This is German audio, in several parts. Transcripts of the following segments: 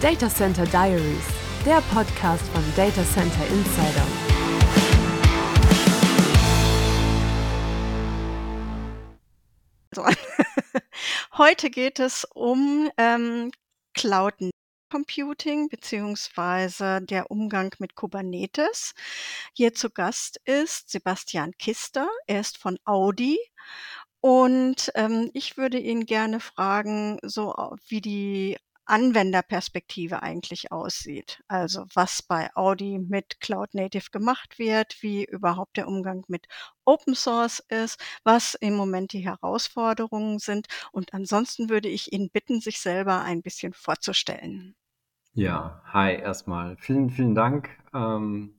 Data Center Diaries, der Podcast von Data Center Insider. Heute geht es um ähm, Cloud Computing beziehungsweise der Umgang mit Kubernetes. Hier zu Gast ist Sebastian Kister. Er ist von Audi und ähm, ich würde ihn gerne fragen, so wie die Anwenderperspektive eigentlich aussieht. Also was bei Audi mit Cloud Native gemacht wird, wie überhaupt der Umgang mit Open Source ist, was im Moment die Herausforderungen sind. Und ansonsten würde ich ihn bitten, sich selber ein bisschen vorzustellen. Ja, hi erstmal. Vielen, vielen Dank ähm,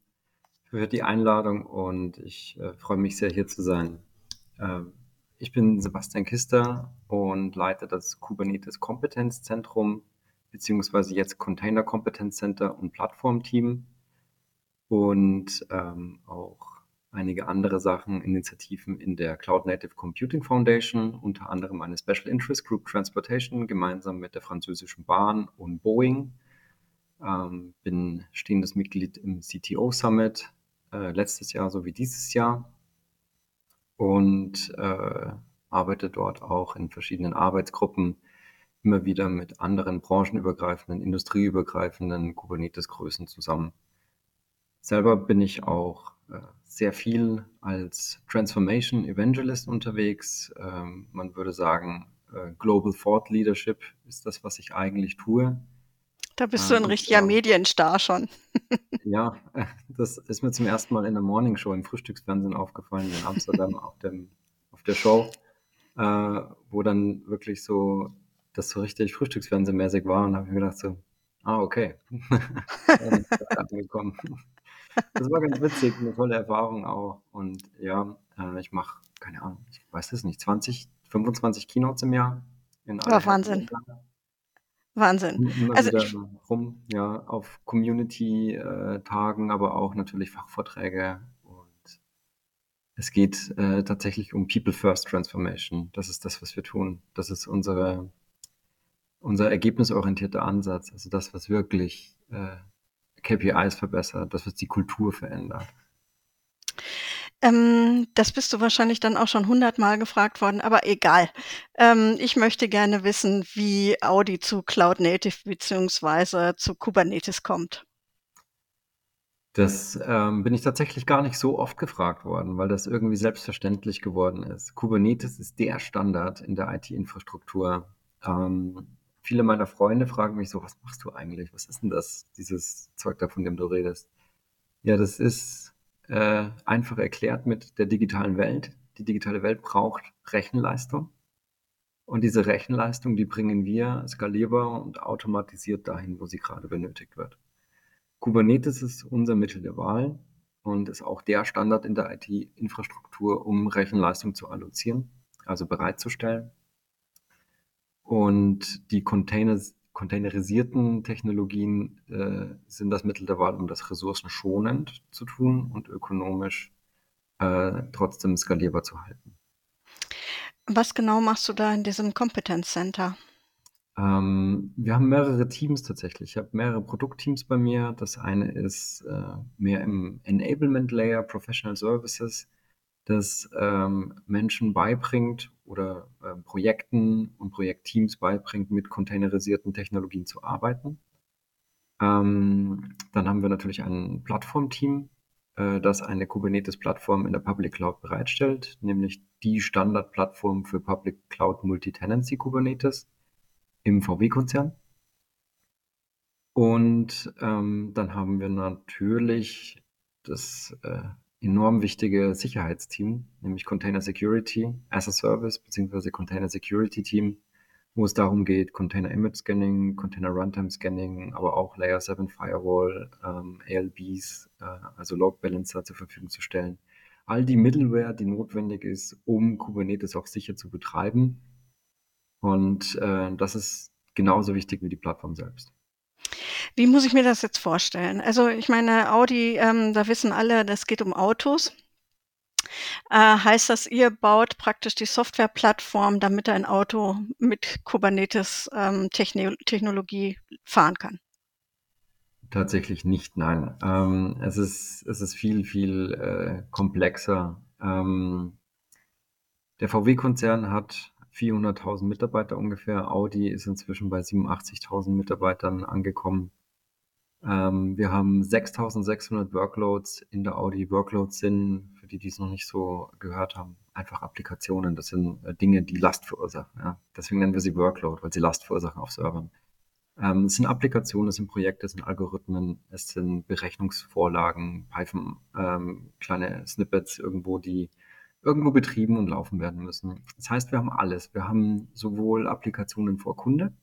für die Einladung und ich äh, freue mich sehr, hier zu sein. Ähm, ich bin Sebastian Kister und leite das Kubernetes Kompetenzzentrum beziehungsweise jetzt Container Competence Center und Plattformteam und ähm, auch einige andere Sachen, Initiativen in der Cloud Native Computing Foundation, unter anderem eine Special Interest Group Transportation gemeinsam mit der französischen Bahn und Boeing. Ähm, bin stehendes Mitglied im CTO Summit äh, letztes Jahr sowie dieses Jahr und äh, arbeite dort auch in verschiedenen Arbeitsgruppen immer wieder mit anderen branchenübergreifenden, industrieübergreifenden Kubernetes-Größen zusammen. Selber bin ich auch äh, sehr viel als Transformation Evangelist unterwegs. Ähm, man würde sagen, äh, Global Thought Leadership ist das, was ich eigentlich tue. Da bist du ein richtiger Medienstar schon. Ja, das ist mir zum ersten Mal in der Morning Show im Frühstücksfernsehen aufgefallen in Amsterdam auf, dem, auf der Show, äh, wo dann wirklich so das so richtig Frühstücksfernsehmäßig war und habe mir gedacht so, ah, okay. angekommen. Das war ganz witzig, eine tolle Erfahrung auch. Und ja, äh, ich mache, keine Ahnung, ich weiß es nicht, 20, 25 Keynotes im Jahr. In oh, Wahnsinn. Ländern. Wahnsinn. Immer also wieder ich, rum, ja, auf Community-Tagen, aber auch natürlich Fachvorträge. Und es geht äh, tatsächlich um People First Transformation. Das ist das, was wir tun. Das ist unsere, unser ergebnisorientierter Ansatz. Also das, was wirklich äh, KPIs verbessert, das, was die Kultur verändert. Ähm, das bist du wahrscheinlich dann auch schon hundertmal gefragt worden, aber egal. Ähm, ich möchte gerne wissen, wie Audi zu Cloud Native beziehungsweise zu Kubernetes kommt. Das ähm, bin ich tatsächlich gar nicht so oft gefragt worden, weil das irgendwie selbstverständlich geworden ist. Kubernetes ist der Standard in der IT-Infrastruktur. Ähm, viele meiner Freunde fragen mich so, was machst du eigentlich? Was ist denn das, dieses Zeug da, von dem du redest? Ja, das ist äh, einfach erklärt mit der digitalen Welt. Die digitale Welt braucht Rechenleistung. Und diese Rechenleistung, die bringen wir skalierbar und automatisiert dahin, wo sie gerade benötigt wird. Kubernetes ist unser Mittel der Wahl und ist auch der Standard in der IT-Infrastruktur, um Rechenleistung zu allozieren, also bereitzustellen. Und die Containers containerisierten Technologien äh, sind das Mittel der Wahl, um das ressourcenschonend zu tun und ökonomisch äh, trotzdem skalierbar zu halten. Was genau machst du da in diesem Competence Center? Ähm, wir haben mehrere Teams tatsächlich. Ich habe mehrere Produktteams bei mir. Das eine ist äh, mehr im Enablement Layer, Professional Services, das ähm, Menschen beibringt oder äh, Projekten und Projektteams beibringt, mit containerisierten Technologien zu arbeiten. Ähm, dann haben wir natürlich ein Plattformteam, äh, das eine Kubernetes-Plattform in der Public Cloud bereitstellt, nämlich die Standardplattform für Public Cloud Multi-Tenancy Kubernetes im VW-Konzern. Und ähm, dann haben wir natürlich das äh, enorm wichtige Sicherheitsteam, nämlich Container Security as a Service bzw. Container Security Team, wo es darum geht, Container Image Scanning, Container Runtime Scanning, aber auch Layer 7 Firewall, ähm, ALBs, äh, also Load Balancer zur Verfügung zu stellen. All die Middleware, die notwendig ist, um Kubernetes auch sicher zu betreiben. Und äh, das ist genauso wichtig wie die Plattform selbst. Wie muss ich mir das jetzt vorstellen? Also ich meine, Audi, ähm, da wissen alle, das geht um Autos. Äh, heißt das, ihr baut praktisch die Softwareplattform, damit ein Auto mit Kubernetes ähm, fahren kann? tatsächlich nicht, nein. Ähm, es, ist, es ist viel, viel äh, komplexer. Ähm, der VW-Konzern hat 400.000 Mitarbeiter ungefähr. Audi ist inzwischen bei 87.000 Mitarbeitern angekommen. Ähm, wir haben 6.600 Workloads in der Audi. Workloads sind, für die, die es noch nicht so gehört haben, einfach Applikationen. Das sind äh, Dinge, die Last verursachen. Ja. Deswegen nennen wir sie Workload, weil sie Last verursachen auf Servern. Ähm, es sind Applikationen, es sind Projekte, es sind Algorithmen, es sind Berechnungsvorlagen, Python, ähm, kleine Snippets irgendwo, die irgendwo betrieben und laufen werden müssen. Das heißt, wir haben alles. Wir haben sowohl Applikationen vor Kunde,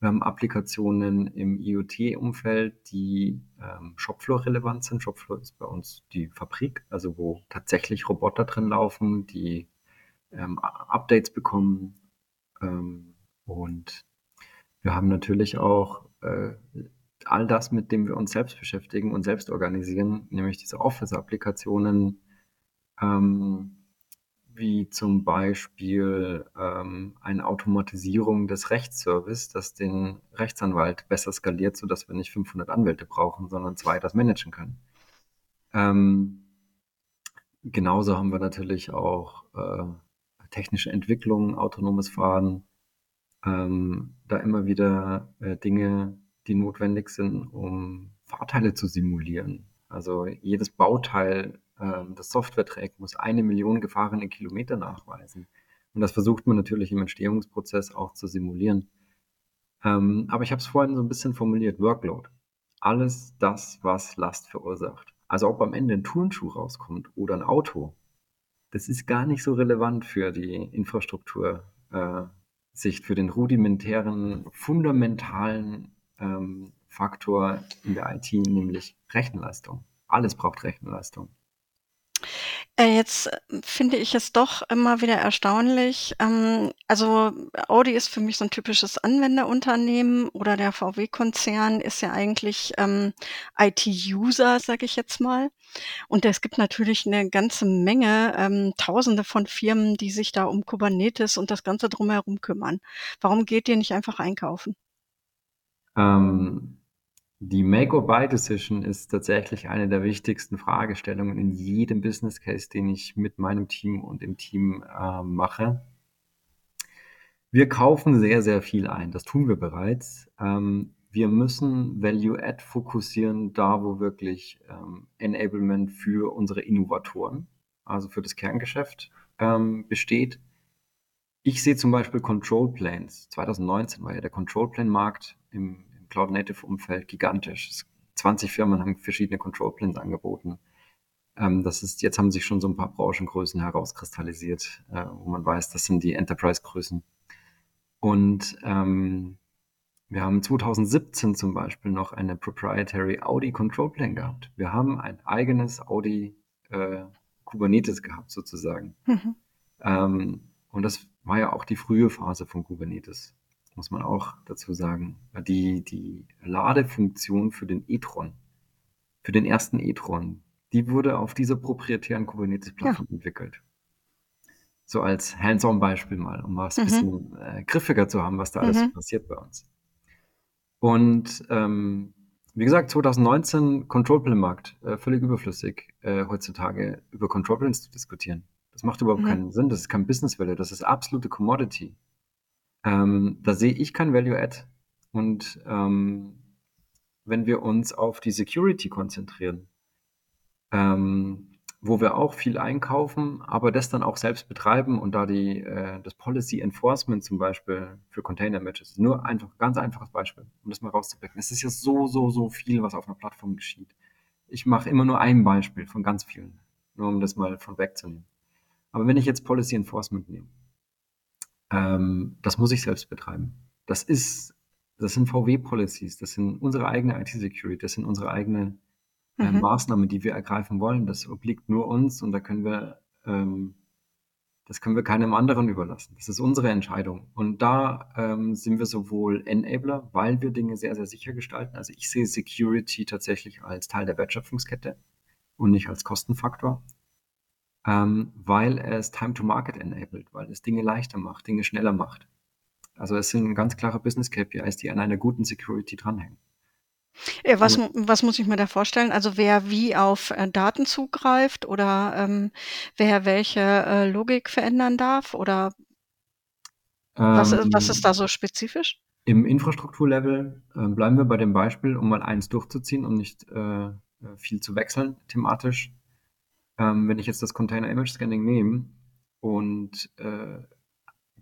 wir haben Applikationen im IoT-Umfeld, die ähm, Shopfloor-relevant sind. Shopfloor ist bei uns die Fabrik, also wo tatsächlich Roboter drin laufen, die ähm, Updates bekommen. Ähm, und wir haben natürlich auch äh, all das, mit dem wir uns selbst beschäftigen und selbst organisieren, nämlich diese Office-Applikationen, ähm, wie zum Beispiel ähm, eine Automatisierung des Rechtsservice, das den Rechtsanwalt besser skaliert, sodass wir nicht 500 Anwälte brauchen, sondern zwei das managen können. Ähm, genauso haben wir natürlich auch äh, technische Entwicklung, autonomes Fahren, ähm, da immer wieder äh, Dinge, die notwendig sind, um Fahrteile zu simulieren. Also jedes Bauteil ähm, das Software trägt, muss eine Million gefahrene Kilometer nachweisen. Und das versucht man natürlich im Entstehungsprozess auch zu simulieren. Ähm, aber ich habe es vorhin so ein bisschen formuliert, Workload. Alles das, was Last verursacht. Also ob am Ende ein Turnschuh rauskommt oder ein Auto, das ist gar nicht so relevant für die Infrastruktur. Äh, für den rudimentären, fundamentalen ähm, Faktor in der IT, nämlich Rechenleistung. Alles braucht Rechenleistung. Äh, jetzt äh, finde ich es doch immer wieder erstaunlich. Ähm, also Audi ist für mich so ein typisches Anwenderunternehmen oder der VW-Konzern ist ja eigentlich ähm, IT-User, sage ich jetzt mal. Und es gibt natürlich eine ganze Menge, ähm, Tausende von Firmen, die sich da um Kubernetes und das Ganze drumherum kümmern. Warum geht ihr nicht einfach einkaufen? Ähm, die Make-or-Buy-Decision ist tatsächlich eine der wichtigsten Fragestellungen in jedem Business Case, den ich mit meinem Team und im Team äh, mache. Wir kaufen sehr, sehr viel ein. Das tun wir bereits. Ähm, wir müssen Value-Add fokussieren, da wo wirklich ähm, Enablement für unsere Innovatoren, also für das Kerngeschäft, ähm, besteht. Ich sehe zum Beispiel Control Planes. 2019 war ja der Control Plane Markt im Cloud-Native-Umfeld gigantisch. 20 Firmen haben verschiedene Control Plans angeboten. Ähm, das ist, jetzt haben sich schon so ein paar Branchengrößen herauskristallisiert, äh, wo man weiß, das sind die Enterprise-Größen. Und ähm, wir haben 2017 zum Beispiel noch eine proprietary Audi Control Plan gehabt. Wir haben ein eigenes Audi äh, Kubernetes gehabt sozusagen. Mhm. Ähm, und das war ja auch die frühe Phase von Kubernetes muss man auch dazu sagen. Die, die Ladefunktion für den e-tron, für den ersten e-tron, die wurde auf dieser proprietären Kubernetes-Plattform ja. entwickelt. So als Hands-on-Beispiel mal, um was ein mhm. bisschen äh, griffiger zu haben, was da alles mhm. passiert bei uns. Und ähm, wie gesagt, 2019 Control Plan Markt, äh, völlig überflüssig, äh, heutzutage über Control Plans zu diskutieren. Das macht überhaupt mhm. keinen Sinn, das ist kein Business Value, das ist absolute Commodity. Ähm, da sehe ich kein Value-Add. Und ähm, wenn wir uns auf die Security konzentrieren, ähm, wo wir auch viel einkaufen, aber das dann auch selbst betreiben und da die, äh, das Policy Enforcement zum Beispiel für Container Matches, nur einfach, ganz einfaches Beispiel, um das mal rauszupicken. Es ist ja so, so, so viel, was auf einer Plattform geschieht. Ich mache immer nur ein Beispiel von ganz vielen, nur um das mal von wegzunehmen. Aber wenn ich jetzt Policy Enforcement nehme, ähm, das muss ich selbst betreiben. Das ist, das sind VW-Policies, das sind unsere eigene IT-Security, das sind unsere eigene äh, mhm. Maßnahmen, die wir ergreifen wollen. Das obliegt nur uns und da können wir, ähm, das können wir keinem anderen überlassen. Das ist unsere Entscheidung. Und da ähm, sind wir sowohl Enabler, weil wir Dinge sehr, sehr sicher gestalten. Also ich sehe Security tatsächlich als Teil der Wertschöpfungskette und nicht als Kostenfaktor ähm, weil es Time to Market enabled, weil es Dinge leichter macht, Dinge schneller macht. Also es sind ganz klare Business KPIs, die an einer guten Security dranhängen. Ja, was, was muss ich mir da vorstellen? Also wer wie auf äh, Daten zugreift oder ähm, wer welche äh, Logik verändern darf oder was, ähm, was ist da so spezifisch? Im Infrastrukturlevel äh, bleiben wir bei dem Beispiel, um mal eins durchzuziehen und nicht äh, viel zu wechseln thematisch. Ähm, wenn ich jetzt das Container Image Scanning nehme und äh,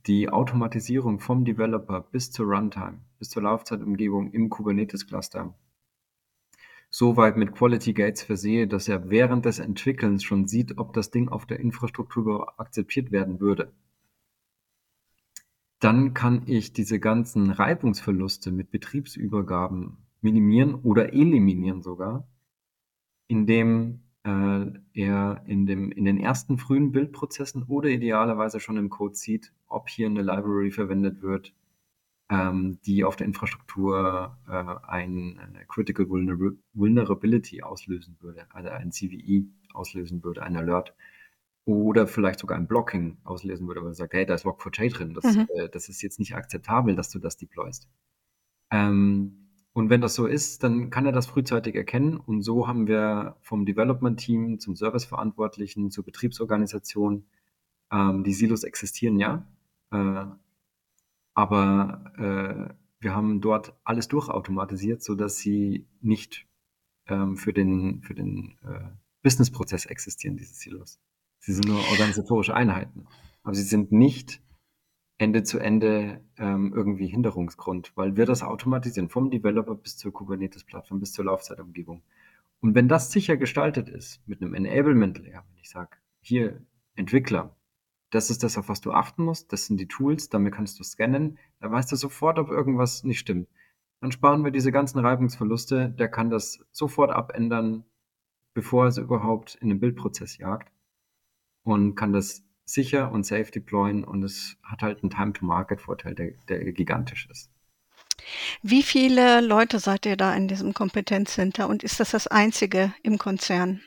die Automatisierung vom Developer bis zur Runtime, bis zur Laufzeitumgebung im Kubernetes-Cluster so weit mit Quality Gates versehe, dass er während des Entwickelns schon sieht, ob das Ding auf der Infrastruktur akzeptiert werden würde. Dann kann ich diese ganzen Reibungsverluste mit Betriebsübergaben minimieren oder eliminieren sogar, indem äh, er in, dem, in den ersten frühen Bildprozessen oder idealerweise schon im Code sieht, ob hier eine Library verwendet wird, ähm, die auf der Infrastruktur äh, ein eine Critical Vulnerability auslösen würde, also ein CVE auslösen würde, ein Alert. Oder vielleicht sogar ein Blocking auslösen würde, weil er sagt, hey, da ist Log4j drin, das, mhm. äh, das ist jetzt nicht akzeptabel, dass du das deployst. Ähm, und wenn das so ist, dann kann er das frühzeitig erkennen. Und so haben wir vom Development-Team zum Serviceverantwortlichen zur Betriebsorganisation, ähm, die Silos existieren ja, äh, aber äh, wir haben dort alles durchautomatisiert, sodass sie nicht ähm, für den, für den äh, Businessprozess existieren, diese Silos. Sie sind nur organisatorische Einheiten. Aber sie sind nicht Ende zu Ende ähm, irgendwie Hinderungsgrund, weil wir das automatisieren, vom Developer bis zur Kubernetes-Plattform, bis zur Laufzeitumgebung. Und wenn das sicher gestaltet ist, mit einem Enablement-Layer, wenn ich sage, hier Entwickler, das ist das, auf was du achten musst. Das sind die Tools, damit kannst du scannen. Da weißt du sofort, ob irgendwas nicht stimmt. Dann sparen wir diese ganzen Reibungsverluste. Der kann das sofort abändern, bevor er es überhaupt in den Bildprozess jagt. Und kann das sicher und safe deployen. Und es hat halt einen Time-to-Market-Vorteil, der, der gigantisch ist. Wie viele Leute seid ihr da in diesem Kompetenzcenter und ist das das einzige im Konzern?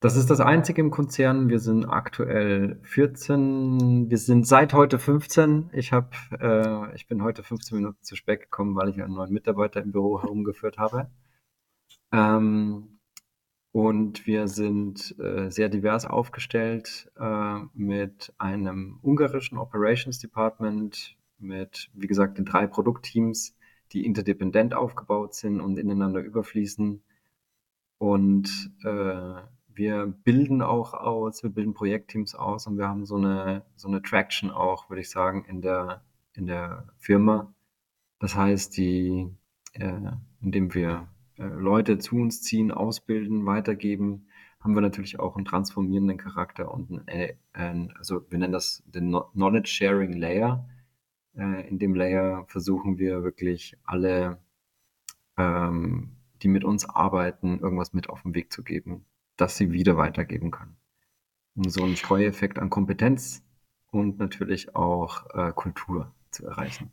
Das ist das einzige im Konzern. Wir sind aktuell 14. Wir sind seit heute 15. Ich habe, äh, ich bin heute 15 Minuten zu spät gekommen, weil ich einen neuen Mitarbeiter im Büro herumgeführt habe. Ähm, und wir sind äh, sehr divers aufgestellt äh, mit einem ungarischen Operations Department, mit, wie gesagt, den drei Produktteams, die interdependent aufgebaut sind und ineinander überfließen. Und äh, wir bilden auch aus, wir bilden Projektteams aus und wir haben so eine, so eine Traction auch, würde ich sagen, in der, in der Firma. Das heißt, die, äh, indem wir Leute zu uns ziehen, ausbilden, weitergeben, haben wir natürlich auch einen transformierenden Charakter und ein, äh, ein also wir nennen das den Knowledge Sharing Layer. Äh, in dem Layer versuchen wir wirklich alle, ähm, die mit uns arbeiten, irgendwas mit auf den Weg zu geben das sie wieder weitergeben kann. Um so einen Streueffekt an Kompetenz und natürlich auch äh, Kultur zu erreichen.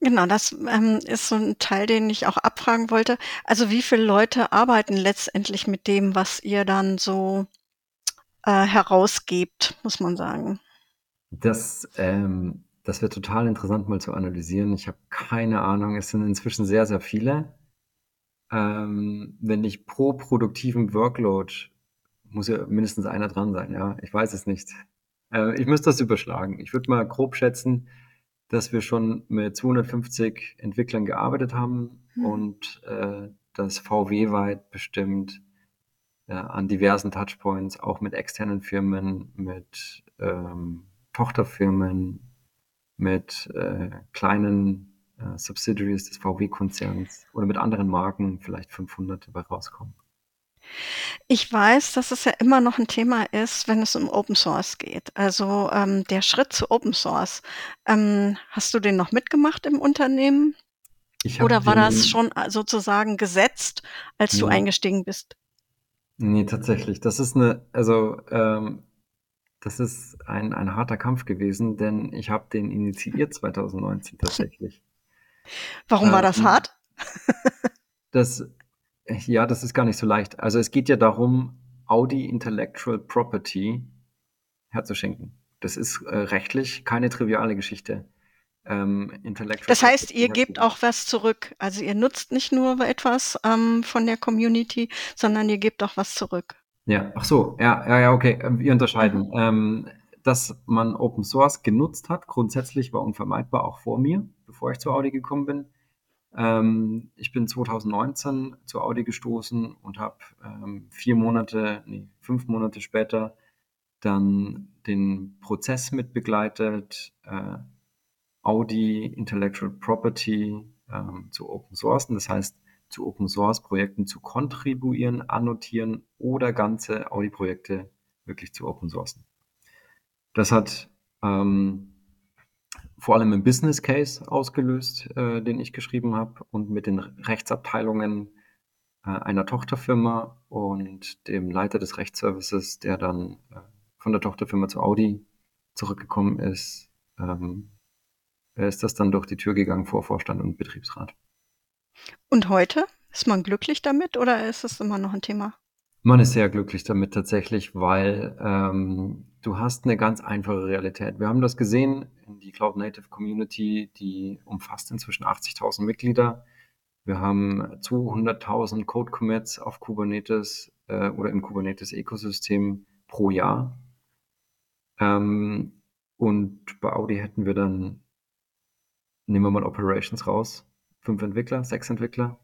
Genau, das ähm, ist so ein Teil, den ich auch abfragen wollte. Also wie viele Leute arbeiten letztendlich mit dem, was ihr dann so äh, herausgebt, muss man sagen? Das, ähm, das wird total interessant mal zu analysieren. Ich habe keine Ahnung. Es sind inzwischen sehr, sehr viele ähm, wenn ich pro produktiven Workload muss ja mindestens einer dran sein, ja. Ich weiß es nicht. Äh, ich müsste das überschlagen. Ich würde mal grob schätzen, dass wir schon mit 250 Entwicklern gearbeitet haben mhm. und äh, das VW-weit bestimmt ja, äh, an diversen Touchpoints, auch mit externen Firmen, mit ähm, Tochterfirmen, mit äh, kleinen äh, Subsidiaries des VW-Konzerns oder mit anderen Marken vielleicht 500 dabei rauskommen. Ich weiß, dass es ja immer noch ein Thema ist, wenn es um Open Source geht. Also ähm, der Schritt zu Open Source. Ähm, hast du den noch mitgemacht im Unternehmen? Oder war das schon äh, sozusagen gesetzt, als du eingestiegen bist? Nee, tatsächlich. Das ist eine, also ähm, das ist ein, ein harter Kampf gewesen, denn ich habe den initiiert 2019 tatsächlich. Warum war das ähm, hart? das, ja, das ist gar nicht so leicht. Also es geht ja darum, Audi Intellectual Property herzuschenken. Das ist äh, rechtlich keine triviale Geschichte. ähm, Das heißt, ihr gebt auch was zurück. Also ihr nutzt nicht nur etwas ähm, von der Community, sondern ihr gebt auch was zurück. Ja, ach so, ja, ja, ja, okay. Ähm, wir unterscheiden. Mhm. Ähm, dass man Open Source genutzt hat, grundsätzlich war unvermeidbar auch vor mir, bevor ich zu Audi gekommen bin. Ähm, ich bin 2019 zu Audi gestoßen und habe ähm, vier Monate, nee, fünf Monate später dann den Prozess mitbegleitet, äh, Audi Intellectual Property ähm, zu Open Sourcen, das heißt zu Open Source Projekten zu kontribuieren, annotieren oder ganze Audi Projekte wirklich zu Open Sourcen. Das hat ähm, vor allem im Business Case ausgelöst, äh, den ich geschrieben habe und mit den Rechtsabteilungen äh, einer Tochterfirma und dem Leiter des Rechtsservices, der dann äh, von der Tochterfirma zu Audi zurückgekommen ist, ähm, ist das dann durch die Tür gegangen vor Vorstand und Betriebsrat. Und heute? Ist man glücklich damit oder ist es immer noch ein Thema? Man ist sehr glücklich damit tatsächlich, weil ähm, du hast eine ganz einfache Realität. Wir haben das gesehen in die Cloud Native Community, die umfasst inzwischen 80.000 Mitglieder. Wir haben 200.000 Code Commits auf Kubernetes äh, oder im Kubernetes Ökosystem pro Jahr. Ähm, und bei Audi hätten wir dann nehmen wir mal Operations raus. Fünf Entwickler, sechs Entwickler,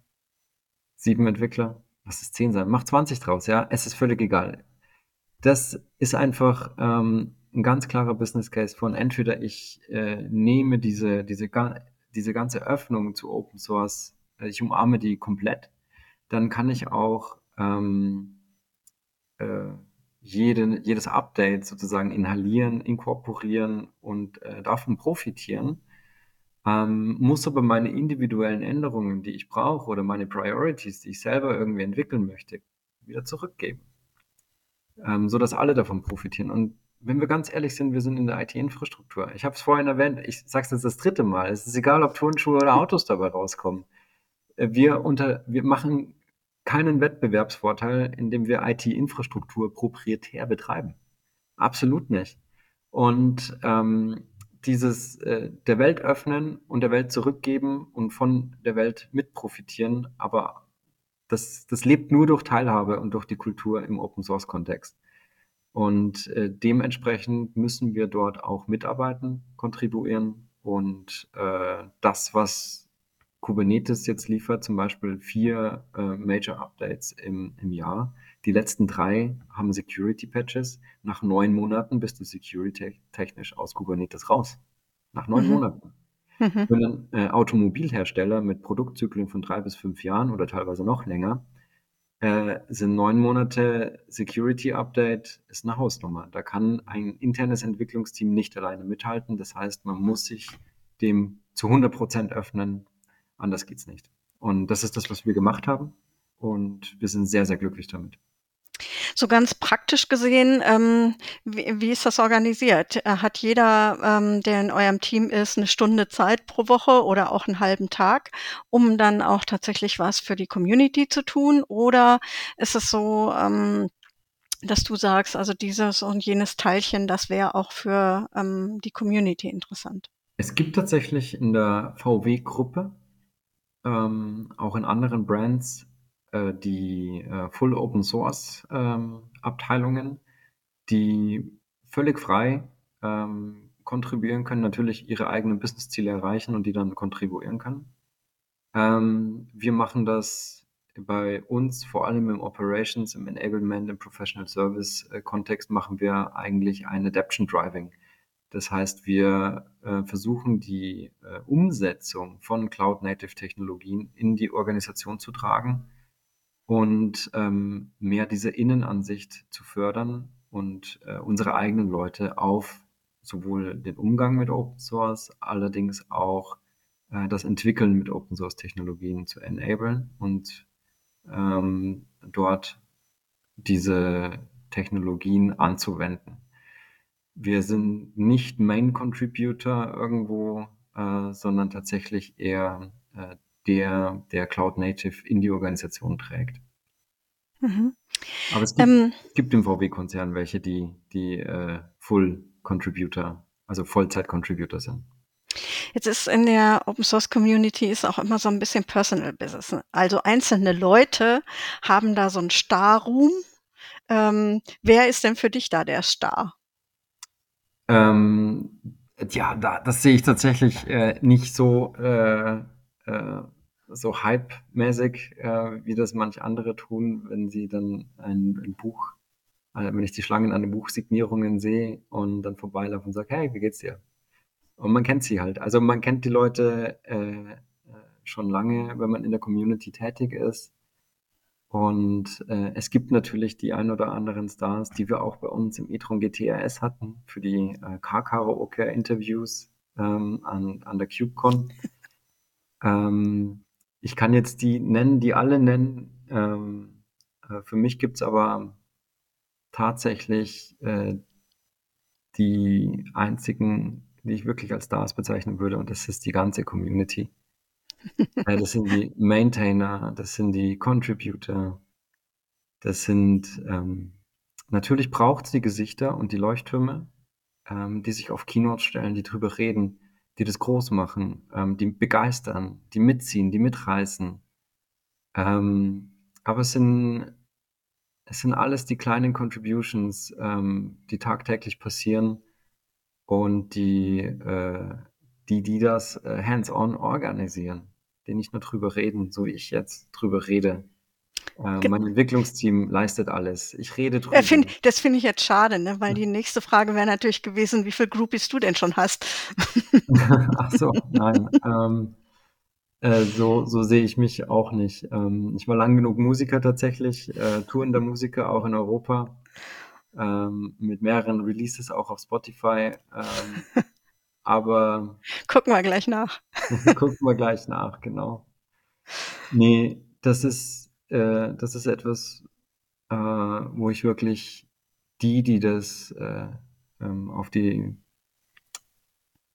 sieben Entwickler, lass es zehn sein, mach 20 draus, ja, es ist völlig egal. Das ist einfach ähm, ein ganz klarer Business Case von entweder ich äh, nehme diese, diese, diese ganze Öffnung zu Open Source, äh, ich umarme die komplett, dann kann ich auch ähm, äh, jede, jedes Update sozusagen inhalieren, inkorporieren und äh, davon profitieren ähm, muss aber meine individuellen Änderungen, die ich brauche oder meine Priorities, die ich selber irgendwie entwickeln möchte, wieder zurückgeben. Ähm, so dass alle davon profitieren. Und wenn wir ganz ehrlich sind, wir sind in der IT-Infrastruktur. Ich habe es vorhin erwähnt, ich sage es jetzt das dritte Mal. Es ist egal, ob Turnschuhe oder Autos dabei rauskommen. Äh, wir, unter, wir machen keinen Wettbewerbsvorteil, indem wir IT-Infrastruktur proprietär betreiben. Absolut nicht. Und ähm, dieses äh, der Welt öffnen und der Welt zurückgeben und von der Welt mit profitieren, aber das, das lebt nur durch Teilhabe und durch die Kultur im Open Source Kontext. Und äh, dementsprechend müssen wir dort auch mitarbeiten, kontribuieren und äh, das, was Kubernetes jetzt liefert, zum Beispiel vier äh, Major Updates im, im Jahr, die letzten drei haben Security-Patches. Nach neun Monaten bist du security-technisch aus Kubernetes raus. Nach neun mhm. Monaten. Mhm. Wenn ein äh, Automobilhersteller mit Produktzyklen von drei bis fünf Jahren oder teilweise noch länger, äh, sind neun Monate Security-Update, ist eine Hausnummer. Da kann ein internes Entwicklungsteam nicht alleine mithalten. Das heißt, man muss sich dem zu 100 Prozent öffnen. Anders geht's nicht. Und das ist das, was wir gemacht haben. Und wir sind sehr, sehr glücklich damit. So ganz praktisch gesehen, ähm, wie, wie ist das organisiert? Äh, hat jeder, ähm, der in eurem Team ist, eine Stunde Zeit pro Woche oder auch einen halben Tag, um dann auch tatsächlich was für die Community zu tun? Oder ist es so, ähm, dass du sagst, also dieses und jenes Teilchen, das wäre auch für ähm, die Community interessant? Es gibt tatsächlich in der VW-Gruppe, ähm, auch in anderen Brands, äh, die äh, Full Open Source ähm, Abteilungen, die völlig frei ähm, kontribuieren können, natürlich ihre eigenen Businessziele erreichen und die dann kontribuieren können. Ähm, wir machen das bei uns, vor allem im Operations, im Enablement, im Professional Service äh, Kontext, machen wir eigentlich ein Adaption Driving. Das heißt, wir äh, versuchen die äh, Umsetzung von Cloud-Native-Technologien in die Organisation zu tragen und ähm, mehr diese Innenansicht zu fördern und äh, unsere eigenen Leute auf sowohl den Umgang mit Open Source, allerdings auch äh, das Entwickeln mit Open Source Technologien zu enablen und ähm, dort diese Technologien anzuwenden. Wir sind nicht Main Contributor irgendwo, äh, sondern tatsächlich eher äh, der, der Cloud Native in die Organisation trägt. Mhm. Aber es gibt, ähm, gibt im VW-Konzern welche, die, die äh, Full Contributor, also Vollzeit-Contributor sind. Jetzt ist in der Open Source Community ist auch immer so ein bisschen Personal Business. Ne? Also einzelne Leute haben da so 'n Star-Ruhm. Ähm, wer ist denn für dich da der Star? Ähm, ja, da, das sehe ich tatsächlich äh, nicht so, äh, äh, so hype-mäßig, äh, wie das manche andere tun, wenn sie dann ein, ein Buch, äh, wenn ich die Schlangen an den Buchsignierungen sehe und dann vorbeilaufe und sage, hey, wie geht's dir? Und man kennt sie halt. Also man kennt die Leute äh, schon lange, wenn man in der Community tätig ist. Und äh, es gibt natürlich die ein oder anderen Stars, die wir auch bei uns im e-tron GTRS hatten, für die äh, Car-Karaoke-Interviews ähm, an, an der CubeCon. ähm, ich kann jetzt die nennen, die alle nennen. Ähm, äh, für mich gibt's aber tatsächlich äh, die einzigen, die ich wirklich als Stars bezeichnen würde, und das ist die ganze Community. Äh, das sind die Maintainer, das sind die Contributor, das sind ähm, natürlich braucht es die Gesichter und die Leuchttürme, ähm, die sich auf Keynote stellen, die drüber reden, die das groß machen, ähm, die begeistern, die mitziehen, die mitreißen. Ähm, aber es sind, es sind alles die kleinen Contributions, ähm, die tagtäglich passieren und die, äh, die, die das äh, hands-on organisieren, die nicht nur drüber reden, so wie ich jetzt drüber rede. Äh, mein Entwicklungsteam leistet alles. Ich rede drüber. Find, das finde ich jetzt schade, ne? weil die nächste Frage wäre natürlich gewesen, wie viele Groupies du denn schon hast. Ach so, nein. ähm, äh, so, so sehe ich mich auch nicht. Ähm, ich war lang genug Musiker tatsächlich, äh, tourender Musiker auch in Europa, ähm, mit mehreren Releases auch auf Spotify. Ähm, aber. Gucken wir gleich nach. gucken wir gleich nach, genau. Nee, das ist, äh, das ist etwas, äh, wo ich wirklich die, die das äh, ähm, auf die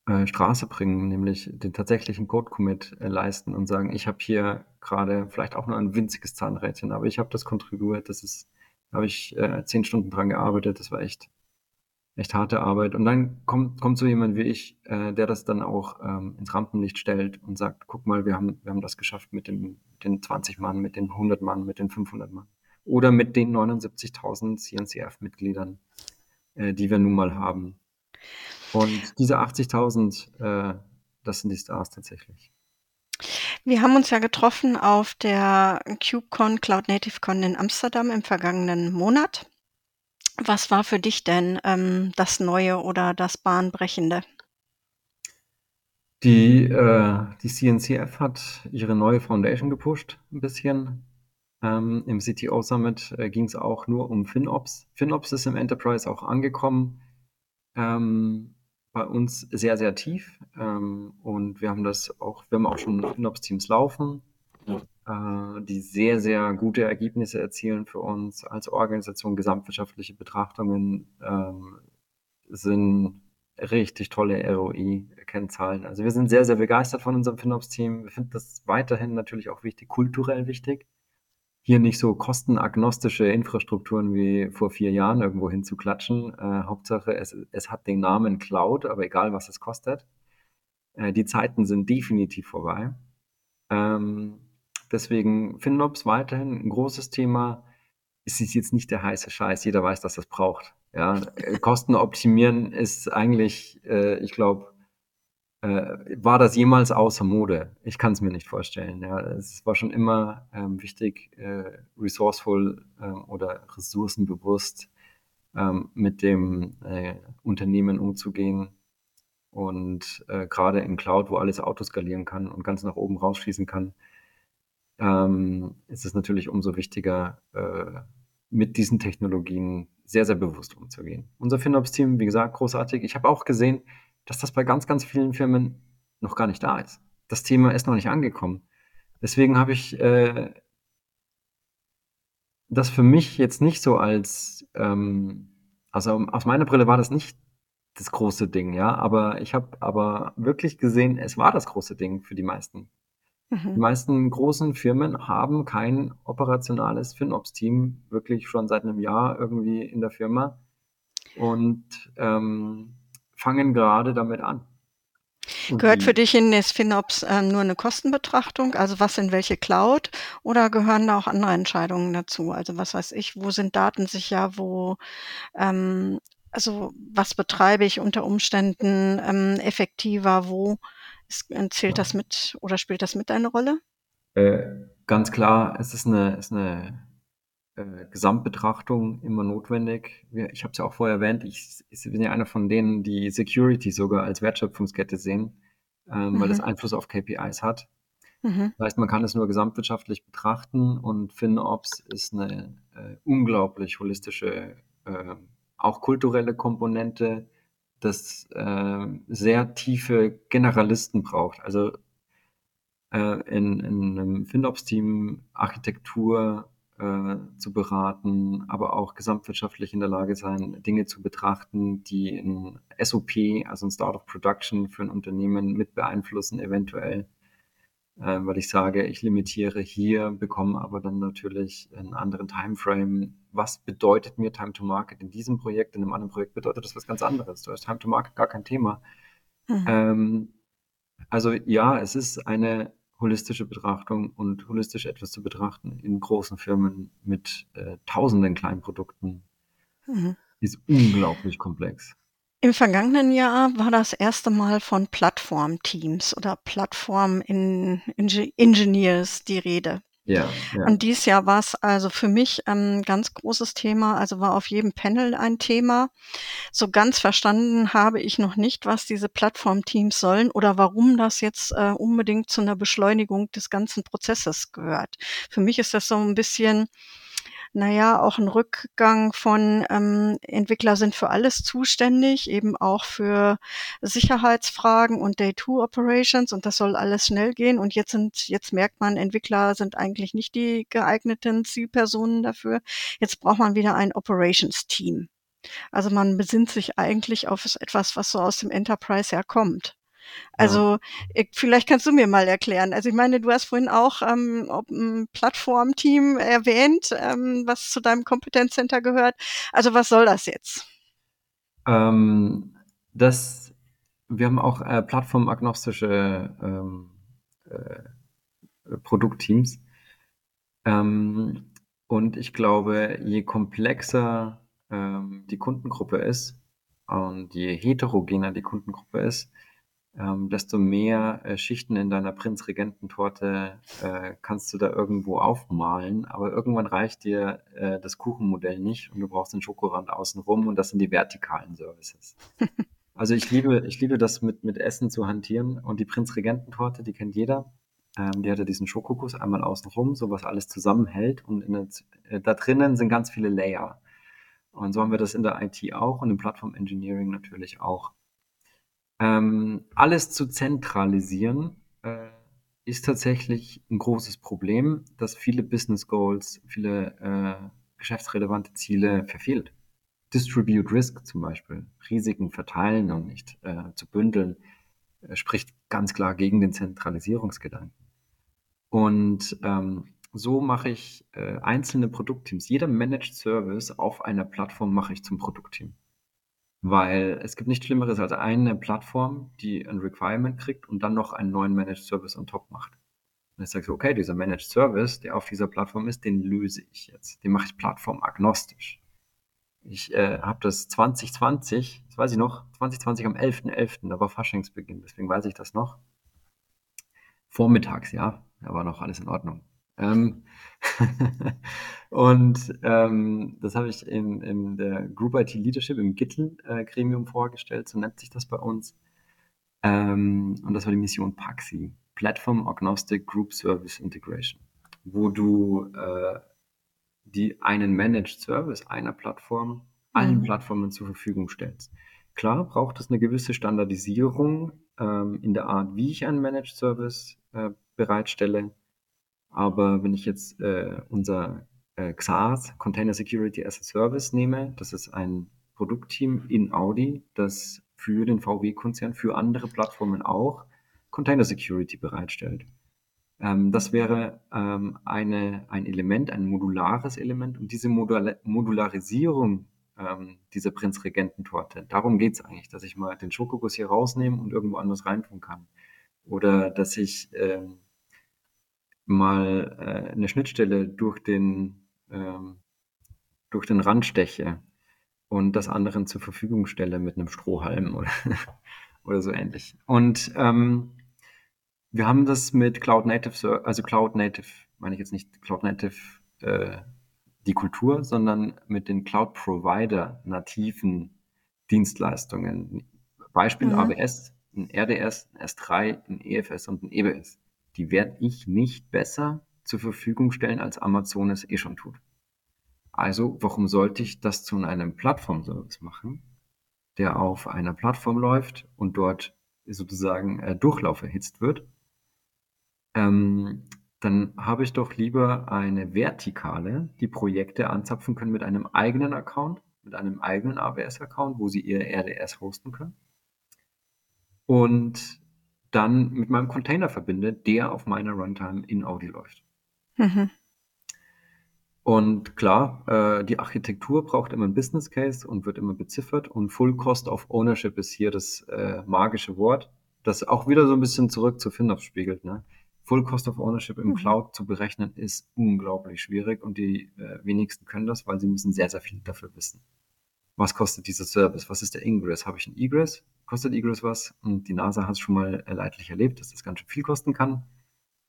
äh, Straße bringen, nämlich den tatsächlichen Code-Commit äh, leisten und sagen, ich habe hier gerade vielleicht auch nur ein winziges Zahnrädchen, aber ich habe das kontribuiert, das ist, habe ich äh, zehn Stunden dran gearbeitet, das war echt echt harte Arbeit. Und dann kommt, kommt so jemand wie ich, äh, der das dann auch ähm, ins Rampenlicht stellt und sagt, guck mal, wir haben, wir haben das geschafft mit, dem, den 20 Mann, mit den 100 Mann, mit den 500 Mann. Oder mit den 79.000 CNCF-Mitgliedern, äh, die wir nun mal haben. Und diese 80.000, äh, das sind die Stars tatsächlich. Wir haben uns ja getroffen auf der KubeCon, Cloud Native Con in Amsterdam im vergangenen Monat. Was war für dich denn, ähm, das Neue oder das Bahnbrechende? Die, äh, die CNCF hat ihre neue Foundation gepusht, ein bisschen. Ähm, Im CTO Summit äh, ging es auch nur um FinOps. FinOps ist im Enterprise auch angekommen. Ähm, bei uns sehr, sehr tief. Ähm, und wir haben das auch, wir haben auch schon FinOps-Teams laufen die sehr, sehr gute Ergebnisse erzielen für uns als Organisation. Gesamtwirtschaftliche Betrachtungen ähm, sind richtig tolle ROI-Kennzahlen. Also wir sind sehr, sehr begeistert von unserem FinOps-Team. Wir finden das weiterhin natürlich auch wichtig, kulturell wichtig. Hier nicht so kostenagnostische Infrastrukturen wie vor vier Jahren irgendwo hinzuklatschen. Äh, Hauptsache, es, es hat den Namen Cloud, aber egal, was es kostet. Äh, die Zeiten sind definitiv vorbei. Ähm, Deswegen FinOps weiterhin ein großes Thema. Es ist jetzt nicht der heiße Scheiß. Jeder weiß, dass das braucht. Ja, äh, Kosten optimieren ist eigentlich, äh, ich glaube, äh, war das jemals außer Mode? Ich kann es mir nicht vorstellen. Ja, es war schon immer ähm, wichtig, äh, resourceful ähm, oder ressourcenbewusst ähm, mit dem äh, Unternehmen umzugehen. Und äh, gerade in Cloud, wo alles autoskalieren kann und ganz nach oben rausschließen kann, ähm, ist es natürlich umso wichtiger, äh, mit diesen Technologien sehr, sehr bewusst umzugehen. Unser FinOps-Team, wie gesagt, großartig. Ich habe auch gesehen, dass das bei ganz, ganz vielen Firmen noch gar nicht da ist. Das Thema ist noch nicht angekommen. Deswegen habe ich äh, das für mich jetzt nicht so als, ähm, also aus meiner Brille war das nicht das große Ding, ja, aber ich habe aber wirklich gesehen, es war das große Ding für die meisten. Die mhm. meisten großen Firmen haben kein operationales FinOps-Team wirklich schon seit einem Jahr irgendwie in der Firma und ähm, fangen gerade damit an. Und Gehört die- für dich in das FinOps äh, nur eine Kostenbetrachtung, also was in welche Cloud, oder gehören da auch andere Entscheidungen dazu? Also was weiß ich, wo sind Daten sicher, wo, ähm, also was betreibe ich unter Umständen ähm, effektiver, wo zählt das mit oder spielt das mit eine Rolle? Äh, ganz klar, es ist eine, ist eine äh, Gesamtbetrachtung immer notwendig. Wir, ich habe es ja auch vorher erwähnt, ich, ich bin ja einer von denen, die Security sogar als Wertschöpfungskette sehen, ähm, weil das Mhm. Einfluss auf KPIs hat. Mhm. Das heißt, man kann es nur gesamtwirtschaftlich betrachten und FinOps ist eine äh, unglaublich holistische, äh, auch kulturelle Komponente, das äh, sehr tiefe Generalisten braucht. Also äh, in, in einem FinOps-Team Architektur äh, zu beraten, aber auch gesamtwirtschaftlich in der Lage sein, Dinge zu betrachten, die ein SOP, also ein Start of Production für ein Unternehmen mit beeinflussen, eventuell weil ich sage, ich limitiere hier, bekomme aber dann natürlich einen anderen Timeframe. Was bedeutet mir Time to Market in diesem Projekt? In einem anderen Projekt bedeutet das was ganz anderes. Du hast Time to Market gar kein Thema. Mhm. Ähm, also ja, es ist eine holistische Betrachtung und holistisch etwas zu betrachten in großen Firmen mit äh, tausenden kleinen Produkten Mhm. ist unglaublich komplex. Im vergangenen Jahr war das erste Mal von Plattformteams oder Plattform-Engineers die Rede. Ja, ja. Und dieses Jahr war es also für mich ein ganz großes Thema, also war auf jedem Panel ein Thema. So ganz verstanden habe ich noch nicht, was diese Plattformteams sollen oder warum das jetzt äh, unbedingt zu einer Beschleunigung des ganzen Prozesses gehört. Für mich ist das so ein bisschen, naja, auch ein Rückgang von ähm, Entwickler sind für alles zuständig, eben auch für Sicherheitsfragen und Day-to-Operations und das soll alles schnell gehen. Und jetzt sind, jetzt merkt man, Entwickler sind eigentlich nicht die geeigneten Zielpersonen dafür. Jetzt braucht man wieder ein Operations-Team. Also man besinnt sich eigentlich auf etwas, was so aus dem Enterprise herkommt. Also ich, vielleicht kannst du mir mal erklären. Also ich meine, du hast vorhin auch ähm, ein Plattformteam erwähnt, ähm, was zu deinem Kompetenzcenter gehört. Also was soll das jetzt? Ähm, das, wir haben auch äh, plattformagnostische ähm, äh, Produktteams. Ähm, und ich glaube, je komplexer ähm, die Kundengruppe ist und je heterogener die Kundengruppe ist, ähm, desto mehr äh, Schichten in deiner Prinzregententorte äh, kannst du da irgendwo aufmalen. Aber irgendwann reicht dir äh, das Kuchenmodell nicht und du brauchst den Schokorand außenrum und das sind die vertikalen Services. also ich liebe, ich liebe das mit, mit Essen zu hantieren und die Prinzregententorte, die kennt jeder. Ähm, die hat ja diesen Schokokuss einmal außenrum, so was alles zusammenhält und in der, äh, da drinnen sind ganz viele Layer. Und so haben wir das in der IT auch und im Plattform Engineering natürlich auch. Ähm, alles zu zentralisieren äh, ist tatsächlich ein großes Problem, dass viele Business Goals, viele äh, geschäftsrelevante Ziele verfehlt. Distribute Risk zum Beispiel, Risiken verteilen und nicht äh, zu bündeln, äh, spricht ganz klar gegen den Zentralisierungsgedanken. Und ähm, so mache ich äh, einzelne Produktteams. Jeder Managed Service auf einer Plattform mache ich zum Produktteam. Weil es gibt nichts Schlimmeres als eine Plattform, die ein Requirement kriegt und dann noch einen neuen Managed Service on top macht. Und jetzt sagst du, okay, dieser Managed Service, der auf dieser Plattform ist, den löse ich jetzt. Den mache ich plattformagnostisch. Ich äh, habe das 2020, das weiß ich noch, 2020 am 11.11., .11., da war Faschingsbeginn, deswegen weiß ich das noch. Vormittags, ja, da war noch alles in Ordnung. Ähm, und ähm, das habe ich in, in der Group IT Leadership im GITL-Gremium äh, vorgestellt, so nennt sich das bei uns. Ähm, und das war die Mission Paxi, Platform Agnostic Group Service Integration, wo du äh, die einen Managed Service einer Plattform allen mhm. Plattformen zur Verfügung stellst. Klar braucht es eine gewisse Standardisierung ähm, in der Art, wie ich einen Managed Service äh, bereitstelle. Aber wenn ich jetzt äh, unser äh, XaaS, Container Security as a Service, nehme, das ist ein Produktteam in Audi, das für den VW-Konzern, für andere Plattformen auch Container Security bereitstellt. Ähm, das wäre ähm, eine, ein Element, ein modulares Element. Und diese Modula Modularisierung ähm, dieser Prinzregententorte. Darum geht es eigentlich, dass ich mal den Schokoguss hier rausnehme und irgendwo anders reintun kann. Oder dass ich ähm, mal äh, eine Schnittstelle durch den, ähm, durch den Rand steche und das anderen zur Verfügung stelle mit einem Strohhalm oder, oder so ähnlich. Und ähm, wir haben das mit Cloud Native, also Cloud Native, meine ich jetzt nicht Cloud Native äh, die Kultur, sondern mit den Cloud Provider nativen Dienstleistungen. Beispiel mhm. AWS, ein RDS, ein S3, ein EFS und ein EBS. Die werde ich nicht besser zur Verfügung stellen, als Amazon es eh schon tut. Also, warum sollte ich das zu einem Plattformservice machen, der auf einer Plattform läuft und dort sozusagen äh, Durchlauf erhitzt wird? Ähm, dann habe ich doch lieber eine Vertikale, die Projekte anzapfen können mit einem eigenen Account, mit einem eigenen AWS-Account, wo sie ihr RDS hosten können. Und dann mit meinem Container verbinde, der auf meiner Runtime in Audi läuft. Mhm. Und klar, äh, die Architektur braucht immer ein Business Case und wird immer beziffert. Und Full Cost of Ownership ist hier das äh, magische Wort, das auch wieder so ein bisschen zurück zu FinOps spiegelt. Ne? Full Cost of Ownership im mhm. Cloud zu berechnen, ist unglaublich schwierig und die äh, wenigsten können das, weil sie müssen sehr, sehr viel dafür wissen. Was kostet dieser Service? Was ist der Ingress? Habe ich einen Egress? Kostet Egress was? Und die NASA hat es schon mal äh, leidlich erlebt, dass das ganz schön viel kosten kann.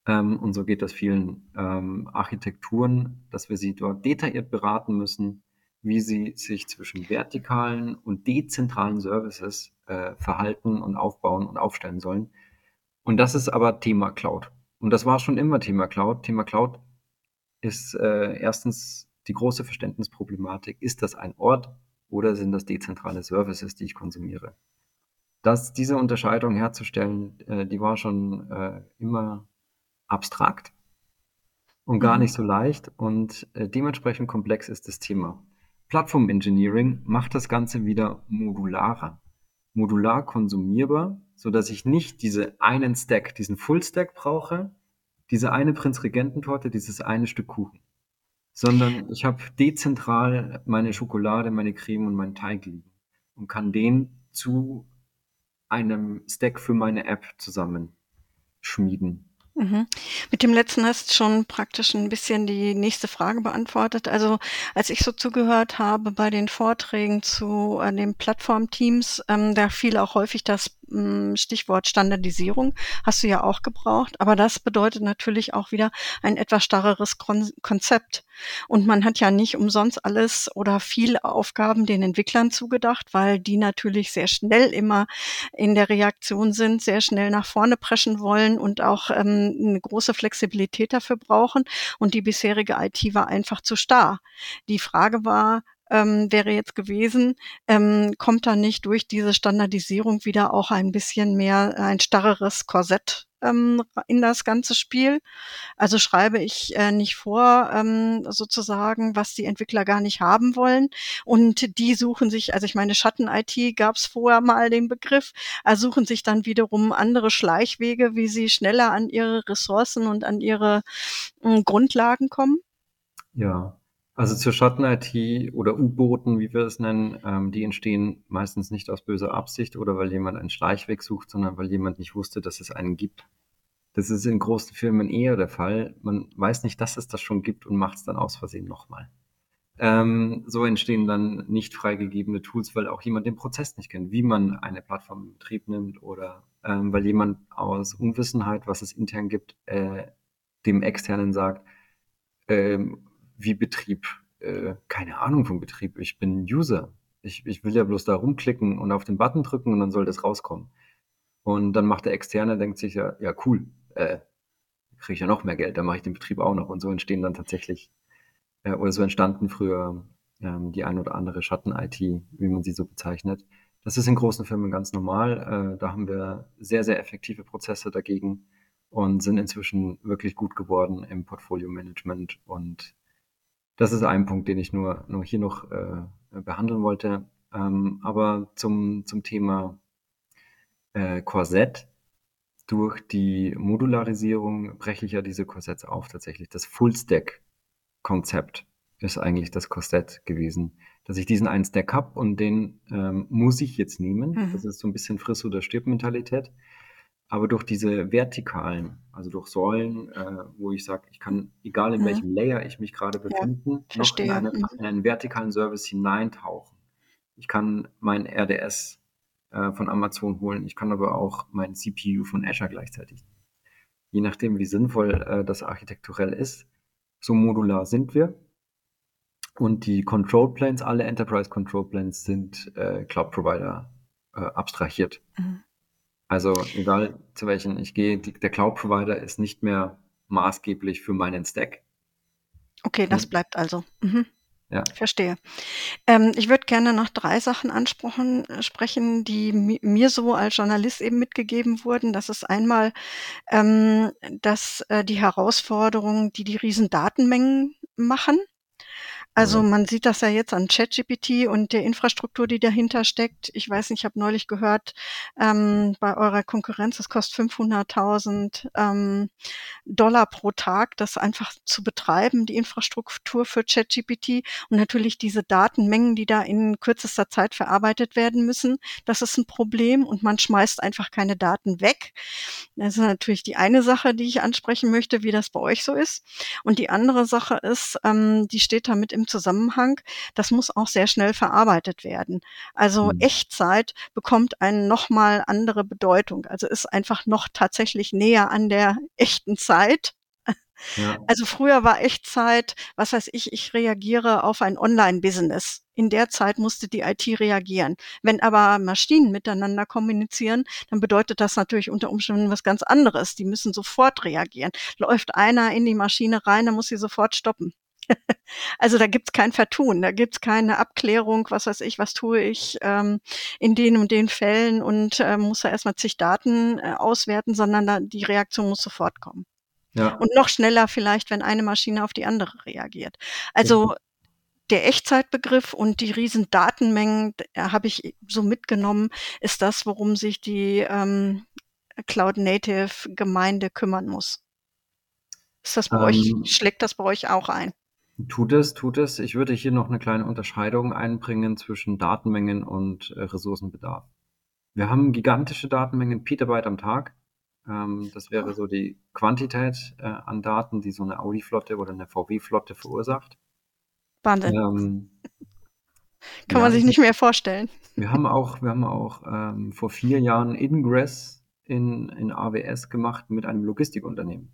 Ähm, und so geht das vielen ähm, Architekturen, dass wir sie dort detailliert beraten müssen, wie sie sich zwischen vertikalen und dezentralen Services äh, verhalten und aufbauen und aufstellen sollen. Und das ist aber Thema Cloud. Und das war schon immer Thema Cloud. Thema Cloud ist äh, erstens die große Verständnisproblematik. Ist das ein Ort oder sind das dezentrale Services, die ich konsumiere? Das, diese Unterscheidung herzustellen, äh, die war schon äh, immer abstrakt und gar mhm. nicht so leicht und äh, dementsprechend komplex ist das Thema. Plattform Engineering macht das Ganze wieder modularer, modular konsumierbar so dass ich nicht diese einen Stack, diesen Full Stack brauche, diese eine Prinzregententorte, dieses eine Stück Kuchen, sondern ich habe dezentral meine Schokolade, meine Creme und meinen Teig liegen und kann den zu einem Stack für meine App zusammenschmieden. Mhm. Mit dem letzten hast du schon praktisch ein bisschen die nächste Frage beantwortet. Also als ich so zugehört habe bei den Vorträgen zu äh, den Plattformteams, ähm, da fiel auch häufig das Stichwort Standardisierung hast du ja auch gebraucht, aber das bedeutet natürlich auch wieder ein etwas starreres Kon Konzept. Und man hat ja nicht umsonst alles oder viel Aufgaben den Entwicklern zugedacht, weil die natürlich sehr schnell immer in der Reaktion sind, sehr schnell nach vorne preschen wollen und auch ähm, eine große Flexibilität dafür brauchen. Und die bisherige IT war einfach zu starr. Die Frage war, ähm, wäre jetzt gewesen, ähm, kommt da nicht durch diese Standardisierung wieder auch ein bisschen mehr ein starreres Korsett ähm, in das ganze Spiel? Also schreibe ich äh, nicht vor, ähm, sozusagen, was die Entwickler gar nicht haben wollen. Und die suchen sich, also ich meine, Schatten-IT gab es vorher mal den Begriff, also suchen sich dann wiederum andere Schleichwege, wie sie schneller an ihre Ressourcen und an ihre äh, Grundlagen kommen. Ja, also zur Schatten-IT oder U-Booten, wie wir es nennen, ähm, die entstehen meistens nicht aus böser Absicht oder weil jemand einen Schleichweg sucht, sondern weil jemand nicht wusste, dass es einen gibt. Das ist in großen Firmen eher der Fall. Man weiß nicht, dass es das schon gibt und macht es dann aus Versehen nochmal. Ähm, so entstehen dann nicht freigegebene Tools, weil auch jemand den Prozess nicht kennt, wie man eine Plattform in Betrieb nimmt oder ähm, weil jemand aus Unwissenheit, was es intern gibt, äh, dem Externen sagt, ähm, wie Betrieb, äh, keine Ahnung vom Betrieb. Ich bin User. Ich, ich will ja bloß da rumklicken und auf den Button drücken und dann soll das rauskommen. Und dann macht der Externe, denkt sich ja, ja cool, äh, kriege ich ja noch mehr Geld, dann mache ich den Betrieb auch noch. Und so entstehen dann tatsächlich, äh, oder so entstanden früher ähm, die ein oder andere Schatten-IT, wie man sie so bezeichnet. Das ist in großen Firmen ganz normal. Äh, da haben wir sehr, sehr effektive Prozesse dagegen und sind inzwischen wirklich gut geworden im Portfolio-Management und das ist ein Punkt, den ich nur, nur hier noch äh, behandeln wollte. Ähm, aber zum, zum Thema äh, Korsett. Durch die Modularisierung breche ich ja diese Korsetts auf tatsächlich. Das Full-Stack-Konzept ist eigentlich das Korsett gewesen. dass ich diesen einen Stack habe und den ähm, muss ich jetzt nehmen. Mhm. Das ist so ein bisschen Friss- oder Stirb-Mentalität. Aber durch diese vertikalen, also durch Säulen, äh, wo ich sage, ich kann, egal in Mhm. welchem Layer ich mich gerade Ja, befinde, noch in, eine, Mhm. in einen vertikalen Service hineintauchen. Ich kann mein RDS äh, von Amazon holen, ich kann aber auch mein CPU von Azure gleichzeitig. Je nachdem, wie sinnvoll äh, das architekturell ist, so modular sind wir. Und die Control Planes, alle Enterprise Control Planes sind äh, Cloud Provider äh, abstrahiert. Mhm. Also egal zu welchen ich gehe, die, der Cloud Provider ist nicht mehr maßgeblich für meinen Stack. Okay, das Und, bleibt also. Mhm. ja, Verstehe. Ähm, ich würde gerne noch drei Sachen ansprechen, äh, sprechen, die mi mir so als Journalist eben mitgegeben wurden. Das ist einmal, ähm, dass äh, die Herausforderungen, die die riesen Datenmengen machen. Also man sieht das ja jetzt an ChatGPT und der Infrastruktur, die dahinter steckt. Ich weiß nicht, ich habe neulich gehört, ähm, bei eurer Konkurrenz, es kostet 500.000 ähm, Dollar pro Tag, das einfach zu betreiben, die Infrastruktur für ChatGPT und natürlich diese Datenmengen, die da in kürzester Zeit verarbeitet werden müssen. Das ist ein Problem und man schmeißt einfach keine Daten weg. Das ist natürlich die eine Sache, die ich ansprechen möchte, wie das bei euch so ist. Und die andere Sache ist, ähm, die steht damit im Zusammenhang, das muss auch sehr schnell verarbeitet werden. Also Hm. Echtzeit bekommt eine nochmal andere Bedeutung. Also ist einfach noch tatsächlich näher an der echten Zeit. Ja, Also früher war Echtzeit, was weiß ich, ich reagiere auf ein Online-Business. In der Zeit musste die IT reagieren. Wenn aber Maschinen miteinander kommunizieren, dann bedeutet das natürlich unter Umständen was ganz anderes. Die müssen sofort reagieren. Läuft einer in die Maschine rein, dann muss sie sofort stoppen. Also da gibt's kein Vertun, da gibt's keine Abklärung, was weiß ich, was tue ich ähm, in den und den Fällen und äh, muss da erstmal zig Daten äh, auswerten, sondern da, die Reaktion muss sofort kommen. ja, Und noch schneller vielleicht, wenn eine Maschine auf die andere reagiert. Also richtig. der Echtzeitbegriff und die riesen Datenmengen habe ich so mitgenommen, ist das, worum sich die ähm, Cloud Native Gemeinde kümmern muss. Ist das bei euch, Ähm, schlägt das bei euch auch ein? Tut es, tut es. Ich würde hier noch eine kleine Unterscheidung einbringen zwischen Datenmengen und äh, Ressourcenbedarf. Wir haben gigantische Datenmengen, Petabyte am Tag. Ähm, das wäre so die Quantität äh, an Daten, die so eine Audi-Flotte oder eine VW-Flotte verursacht. Wahnsinn. Ähm, Kann ja, man sich das nicht mehr vorstellen. wir haben auch, wir haben auch ähm, vor vier Jahren Ingress in, in AWS gemacht mit einem Logistikunternehmen.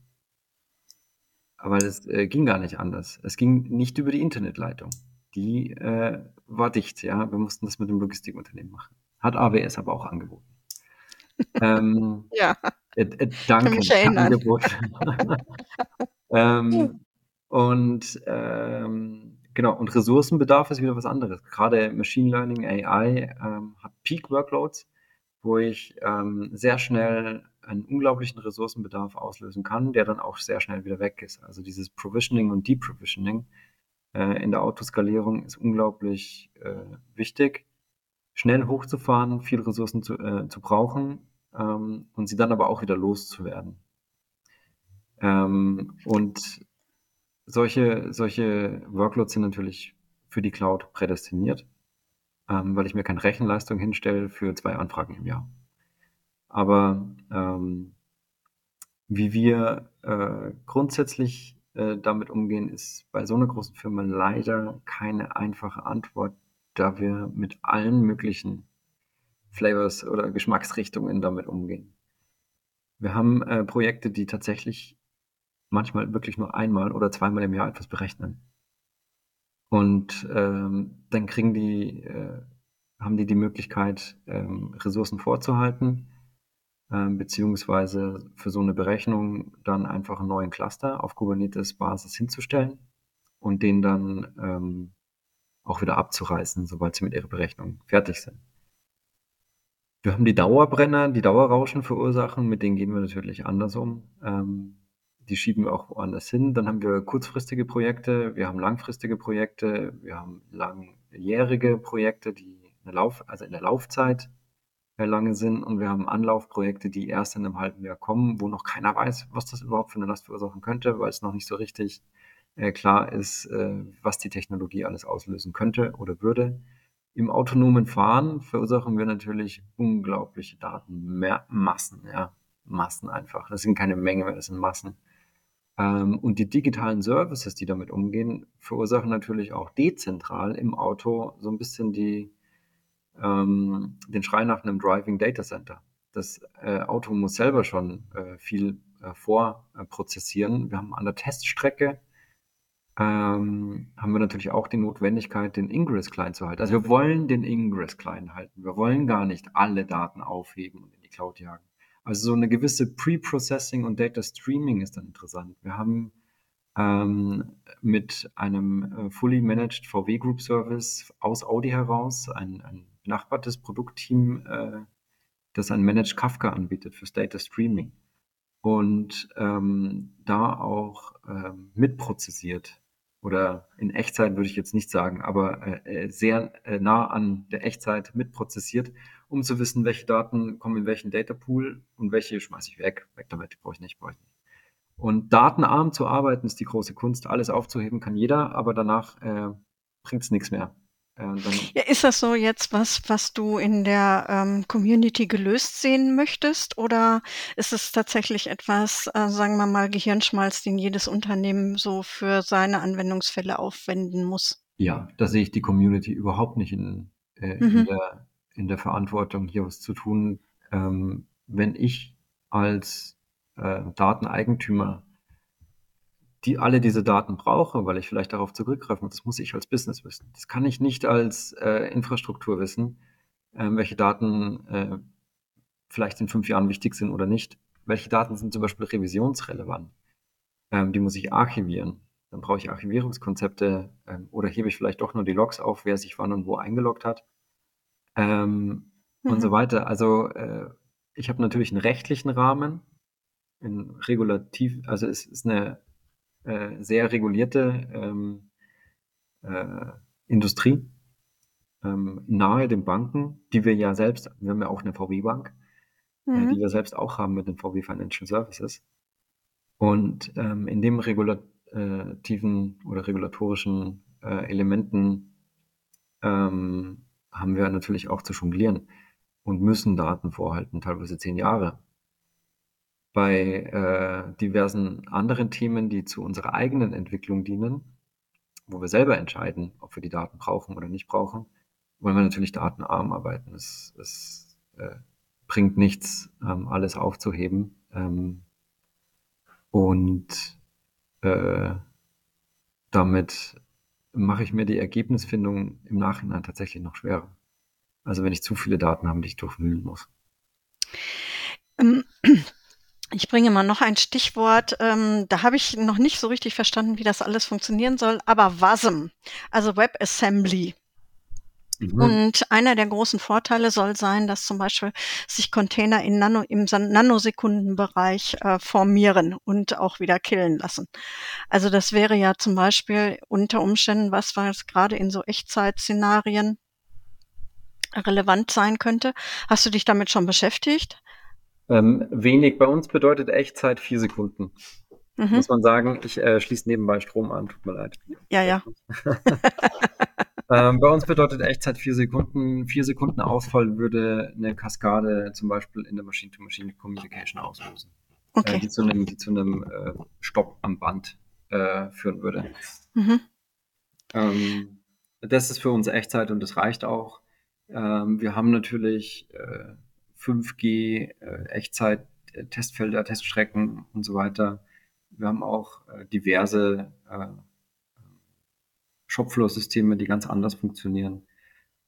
Aber das äh, ging gar nicht anders. Es ging nicht über die Internetleitung. Die äh, war dicht, ja. Wir mussten das mit dem Logistikunternehmen machen. Hat AWS aber auch angeboten. Ähm, Ja, äh, äh, danke. Angebot. ähm, und ähm, genau, und Ressourcenbedarf ist wieder was anderes. Gerade Machine Learning, AI ähm, hat Peak-Workloads, wo ich ähm, sehr schnell einen unglaublichen Ressourcenbedarf auslösen kann, der dann auch sehr schnell wieder weg ist. Also dieses Provisioning und Deprovisioning äh, in der Autoskalierung ist unglaublich äh, wichtig, schnell hochzufahren, viel Ressourcen zu, äh, zu brauchen ähm, und sie dann aber auch wieder loszuwerden. Ähm, und solche, solche Workloads sind natürlich für die Cloud prädestiniert, ähm, weil ich mir keine Rechenleistung hinstelle für zwei Anfragen im Jahr. Aber ähm, wie wir äh, grundsätzlich äh, damit umgehen, ist bei so einer großen Firma leider keine einfache Antwort, da wir mit allen möglichen Flavors oder Geschmacksrichtungen damit umgehen. Wir haben äh, Projekte, die tatsächlich manchmal wirklich nur einmal oder zweimal im Jahr etwas berechnen. Und ähm, dann kriegen die, äh, haben die die Möglichkeit, ähm, Ressourcen vorzuhalten, beziehungsweise für so eine Berechnung dann einfach einen neuen Cluster auf Kubernetes-Basis hinzustellen und den dann ähm, auch wieder abzureißen, sobald sie mit ihrer Berechnung fertig sind. Wir haben die Dauerbrenner, die Dauerrauschen verursachen, mit denen gehen wir natürlich anders um. Ähm, die schieben wir auch woanders hin. Dann haben wir kurzfristige Projekte, wir haben langfristige Projekte, wir haben langjährige Projekte, die eine Lauf, also in der Laufzeit lange sind und wir haben Anlaufprojekte, die erst in einem halben Jahr kommen, wo noch keiner weiß, was das überhaupt für eine Last verursachen könnte, weil es noch nicht so richtig äh, klar ist, äh, was die Technologie alles auslösen könnte oder würde. Im autonomen Fahren verursachen wir natürlich unglaubliche Datenmassen, ja, Massen einfach. Das sind keine Menge mehr, das sind Massen. Ähm, und die digitalen Services, die damit umgehen, verursachen natürlich auch dezentral im Auto so ein bisschen die, ähm, den Schrei nach einem Driving Data Center. Das äh, Auto muss selber schon äh, viel äh, vorprozessieren. Wir haben an der Teststrecke ähm, haben wir natürlich auch die Notwendigkeit, den Ingress klein zu halten. Also wir wollen den Ingress klein halten. Wir wollen gar nicht alle Daten aufheben und in die Cloud jagen. Also so eine gewisse Pre-Processing und Data Streaming ist dann interessant. Wir haben ähm, mit einem äh, fully managed VW Group Service aus Audi heraus ein, ein benachbartes Produktteam, äh, das ein Managed Kafka anbietet fürs Data Streaming und ähm, da auch ähm, mitprozessiert oder in Echtzeit würde ich jetzt nicht sagen, aber äh, äh, sehr äh, nah an der Echtzeit mitprozessiert, um zu wissen, welche Daten kommen in welchen Datapool und welche schmeiße ich weg. Weg damit, brauche ich nicht, brauche ich nicht. Und datenarm zu arbeiten ist die große Kunst. Alles aufzuheben kann jeder, aber danach äh, bringt es nichts mehr. Ja, ist das so jetzt was, was du in der ähm, Community gelöst sehen möchtest? Oder ist es tatsächlich etwas, äh, sagen wir mal, Gehirnschmalz, den jedes Unternehmen so für seine Anwendungsfälle aufwenden muss? Ja, da sehe ich die Community überhaupt nicht in, äh, mhm. in, der, in der Verantwortung, hier was zu tun. Ähm, wenn ich als äh, Dateneigentümer die alle diese Daten brauche, weil ich vielleicht darauf zurückgreifen muss, das muss ich als Business wissen. Das kann ich nicht als äh, Infrastruktur wissen, äh, welche Daten äh, vielleicht in fünf Jahren wichtig sind oder nicht. Welche Daten sind zum Beispiel revisionsrelevant? Ähm, die muss ich archivieren. Dann brauche ich Archivierungskonzepte ähm, oder hebe ich vielleicht doch nur die Logs auf, wer sich wann und wo eingeloggt hat ähm, mhm. und so weiter. Also äh, ich habe natürlich einen rechtlichen Rahmen, ein regulativ, also es ist eine äh, sehr regulierte ähm, äh, Industrie ähm, nahe den Banken, die wir ja selbst, wir haben ja auch eine VW-Bank, äh, mhm. äh, die wir selbst auch haben mit den VW Financial Services. Und ähm, in dem regulativen oder regulatorischen äh, Elementen ähm, haben wir natürlich auch zu jonglieren und müssen Daten vorhalten, teilweise zehn Jahre bei äh, diversen anderen Themen, die zu unserer eigenen Entwicklung dienen, wo wir selber entscheiden, ob wir die Daten brauchen oder nicht brauchen, wollen wir natürlich datenarm arbeiten. Es, es äh, bringt nichts, ähm, alles aufzuheben. Ähm, und äh, damit mache ich mir die Ergebnisfindung im Nachhinein tatsächlich noch schwerer. Also wenn ich zu viele Daten habe, die ich durchwühlen muss. Ich bringe mal noch ein Stichwort. Ähm, da habe ich noch nicht so richtig verstanden, wie das alles funktionieren soll. Aber WASM, also WebAssembly. Mhm. Und einer der großen Vorteile soll sein, dass zum Beispiel sich Container in Nano, im Nanosekundenbereich äh, formieren und auch wieder killen lassen. Also das wäre ja zum Beispiel unter Umständen was, was gerade in so Echtzeit-Szenarien relevant sein könnte. Hast du dich damit schon beschäftigt? Ähm, wenig. Bei uns bedeutet Echtzeit vier Sekunden. Mhm. Muss man sagen, ich äh, schließe nebenbei Strom an, tut mir leid. Ja, ja. ähm, bei uns bedeutet Echtzeit vier Sekunden. Vier Sekunden Ausfall würde eine Kaskade zum Beispiel in der Machine-to-Machine-Communication auslösen. Äh, okay. Äh, die zu einem, die zu einem äh, Stopp am Band äh, führen würde. Mhm. Ähm, das ist für uns Echtzeit und das reicht auch. Ähm, wir haben natürlich äh, 5G, äh, Echtzeit, äh, Testfelder, Teststrecken und so weiter. Wir haben auch äh, diverse äh, Shopfloor-Systeme, die ganz anders funktionieren.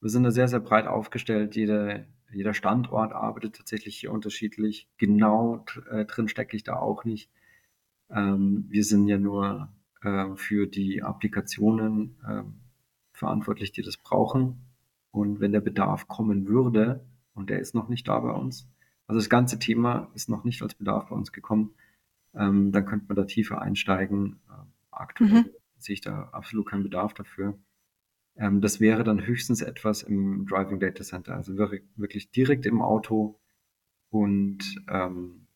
Wir sind da sehr, sehr breit aufgestellt. Jede, jeder Standort arbeitet tatsächlich hier unterschiedlich. Genau äh, drin stecke ich da auch nicht. Ähm, wir sind ja nur äh, für die Applikationen äh, verantwortlich, die das brauchen. Und wenn der Bedarf kommen würde, und der ist noch nicht da bei uns. Also das ganze Thema ist noch nicht als Bedarf bei uns gekommen. Ähm, dann könnte man da tiefer einsteigen. Ähm, aktuell mhm. sehe ich da absolut keinen Bedarf dafür. Ähm, das wäre dann höchstens etwas im Driving Data Center, also wirklich direkt im Auto und ähm,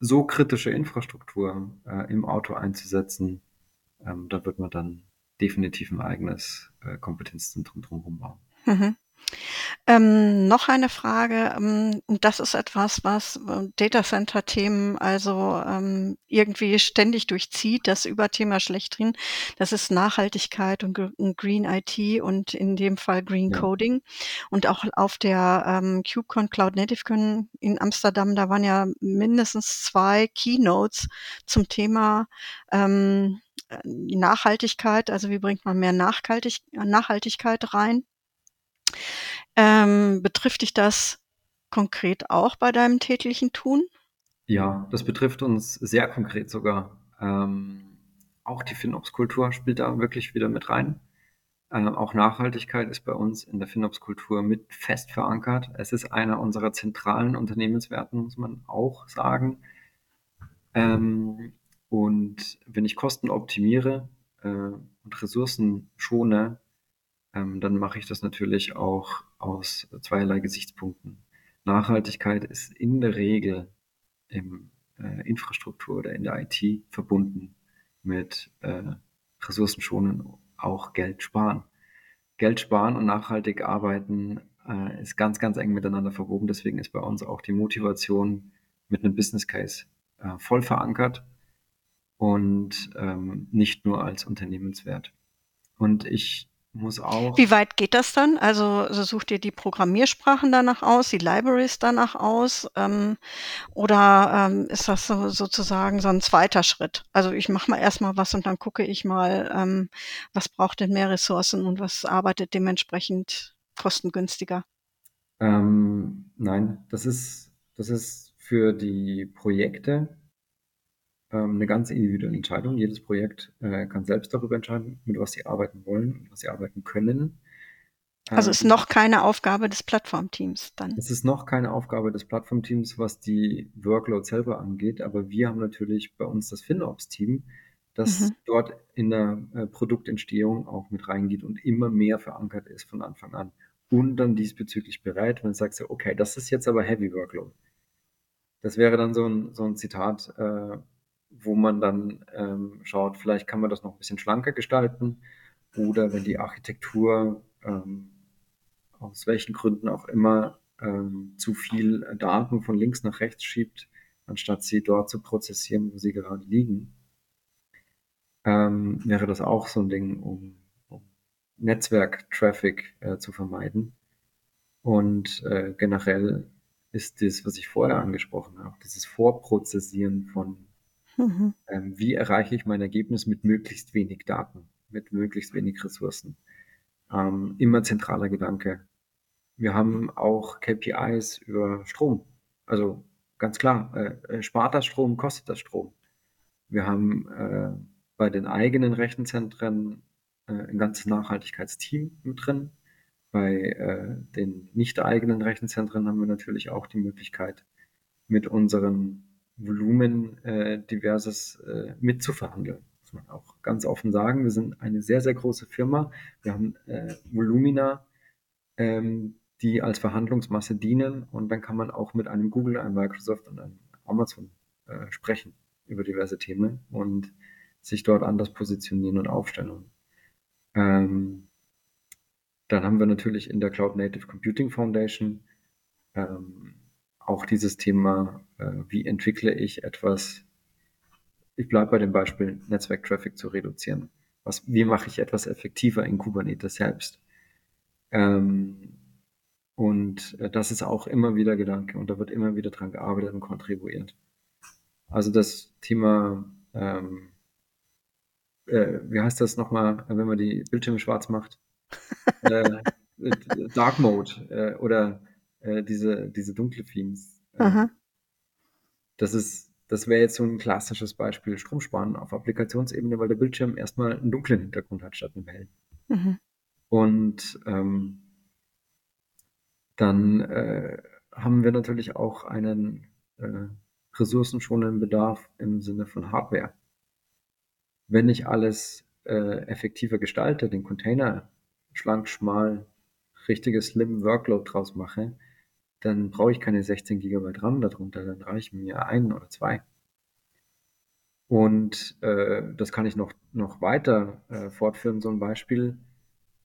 so kritische Infrastruktur äh, im Auto einzusetzen, ähm, da wird man dann definitiv ein eigenes äh, Kompetenzzentrum drumherum bauen. Mhm. Ähm, noch eine Frage, ähm, und das ist etwas, was äh, Data Center Themen also ähm, irgendwie ständig durchzieht, das Überthema schlechthin. Das ist Nachhaltigkeit und, und Green IT und in dem Fall Green ja. Coding. Und auch auf der ähm, KubeCon Cloud Native Con in Amsterdam, da waren ja mindestens zwei Keynotes zum Thema ähm, Nachhaltigkeit, also wie bringt man mehr Nachhaltig Nachhaltigkeit rein. Ähm, betrifft dich das konkret auch bei deinem täglichen Tun? Ja, das betrifft uns sehr konkret sogar. Ähm, auch die FinOps-Kultur spielt da wirklich wieder mit rein. Ähm, auch Nachhaltigkeit ist bei uns in der FinOps-Kultur mit fest verankert. Es ist einer unserer zentralen Unternehmenswerten, muss man auch sagen. Ähm, und wenn ich Kosten optimiere äh, und Ressourcen schone, ähm, dann mache ich das natürlich auch aus zweierlei Gesichtspunkten. Nachhaltigkeit ist in der Regel im äh, Infrastruktur oder in der IT verbunden mit äh, Ressourcenschonen, auch Geld sparen. Geld sparen und nachhaltig arbeiten äh, ist ganz, ganz eng miteinander verwoben. Deswegen ist bei uns auch die Motivation mit einem Business Case äh, voll verankert und ähm, nicht nur als Unternehmenswert. Und ich muss auch. Wie weit geht das dann? Also, so sucht ihr die Programmiersprachen danach aus, die Libraries danach aus? Ähm, oder ähm, ist das so, sozusagen so ein zweiter Schritt? Also ich mache mal erstmal was und dann gucke ich mal, ähm, was braucht denn mehr Ressourcen und was arbeitet dementsprechend kostengünstiger? Ähm, nein, das ist, das ist für die Projekte ähm, eine ganz individuelle Entscheidung. Jedes Projekt äh, kann selbst darüber entscheiden, mit was sie arbeiten wollen und was sie arbeiten können. Also ist ähm, noch keine Aufgabe des Plattformteams dann. Es ist noch keine Aufgabe des Plattformteams, was die Workload selber angeht, aber wir haben natürlich bei uns das FinOps-Team, das mhm. dort in der äh, Produktentstehung auch mit reingeht und immer mehr verankert ist von Anfang an. Und dann diesbezüglich bereit, wenn du sagst, okay, das ist jetzt aber Heavy Workload. Das wäre dann so ein, so ein Zitat, äh, wo man dann ähm, schaut, vielleicht kann man das noch ein bisschen schlanker gestalten oder wenn die Architektur ähm, aus welchen Gründen auch immer ähm, zu viel Daten von links nach rechts schiebt, anstatt sie dort zu prozessieren, wo sie gerade liegen, ähm, wäre das auch so ein Ding, um, um Netzwerk-Traffic äh, zu vermeiden. Und äh, generell ist das, was ich vorher angesprochen habe, dieses Vorprozessieren von Mhm. Ähm, wie erreiche ich mein Ergebnis mit möglichst wenig Daten, mit möglichst wenig Ressourcen? Ähm, immer zentraler Gedanke. Wir haben auch KPIs über Strom. Also ganz klar, äh, äh, spart das Strom, kostet das Strom. Wir haben äh, bei den eigenen Rechenzentren äh, ein ganzes Nachhaltigkeitsteam mit drin. Bei äh, den nicht eigenen Rechenzentren haben wir natürlich auch die Möglichkeit, mit unseren Volumen äh, diverses äh, mitzuverhandeln. Muss man auch ganz offen sagen. Wir sind eine sehr, sehr große Firma. Wir haben äh, Volumina, ähm, die als Verhandlungsmasse dienen und dann kann man auch mit einem Google, einem Microsoft und einem Amazon äh, sprechen über diverse Themen und sich dort anders positionieren und aufstellen. Ähm, dann haben wir natürlich in der Cloud Native Computing Foundation ähm, auch dieses Thema, äh, wie entwickle ich etwas, ich bleibe bei dem Beispiel, Netzwerktraffic zu reduzieren. Was, wie mache ich etwas effektiver in Kubernetes selbst? Ähm, und äh, das ist auch immer wieder Gedanke und da wird immer wieder dran gearbeitet und kontribuiert. Also das Thema, ähm, äh, wie heißt das nochmal, wenn man die Bildschirme schwarz macht? äh, Dark Mode äh, oder äh, diese, diese dunkle Themes. Äh, das ist, das wäre jetzt so ein klassisches Beispiel Stromsparen auf Applikationsebene, weil der Bildschirm erstmal einen dunklen Hintergrund hat statt einem hellen. Mhm. Und ähm, dann äh, haben wir natürlich auch einen äh, ressourcenschonenden Bedarf im Sinne von Hardware. Wenn ich alles äh, effektiver gestalte, den Container schlank, schmal, richtiges Slim Workload draus mache, dann brauche ich keine 16 GB RAM darunter, dann reichen mir ein oder zwei. Und äh, das kann ich noch, noch weiter äh, fortführen, so ein Beispiel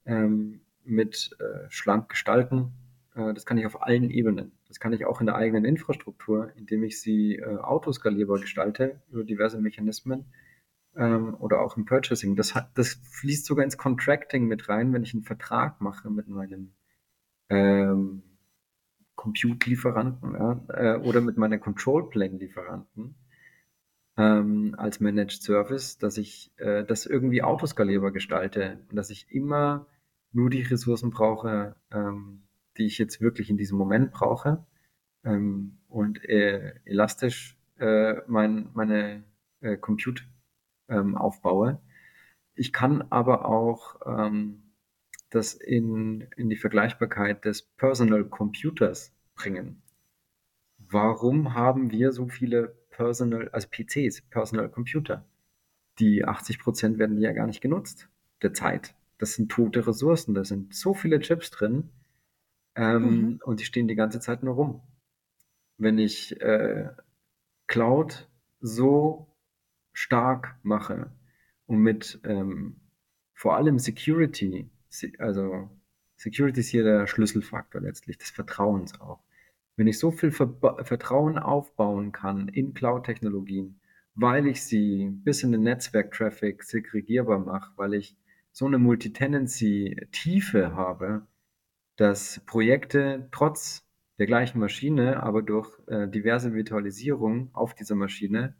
ähm, mit äh, schlank gestalten. Äh, das kann ich auf allen Ebenen. Das kann ich auch in der eigenen Infrastruktur, indem ich sie äh, autoskalierbar gestalte über diverse Mechanismen ähm, oder auch im Purchasing. Das, hat, das fließt sogar ins Contracting mit rein, wenn ich einen Vertrag mache mit meinem ähm, Compute-Lieferanten ja, äh, oder mit meiner Control-Plane-Lieferanten ähm, als Managed Service, dass ich äh, das irgendwie autoskalierbar gestalte und dass ich immer nur die Ressourcen brauche, ähm, die ich jetzt wirklich in diesem Moment brauche ähm, und äh, elastisch äh, mein, meine äh, Compute ähm, aufbaue. Ich kann aber auch ähm, das in, in die Vergleichbarkeit des Personal Computers bringen. Warum haben wir so viele Personal, also PCs, Personal Computer? Die 80 Prozent werden ja gar nicht genutzt der Zeit. Das sind tote Ressourcen, da sind so viele Chips drin ähm, mhm. und die stehen die ganze Zeit nur rum. Wenn ich äh, Cloud so stark mache und mit ähm, vor allem Security also Security ist hier der Schlüsselfaktor letztlich des Vertrauens auch. Wenn ich so viel Ver Vertrauen aufbauen kann in Cloud-Technologien, weil ich sie bis in den Netzwerk-Traffic segregierbar mache, weil ich so eine Multitenancy-Tiefe habe, dass Projekte trotz der gleichen Maschine, aber durch äh, diverse Virtualisierung auf dieser Maschine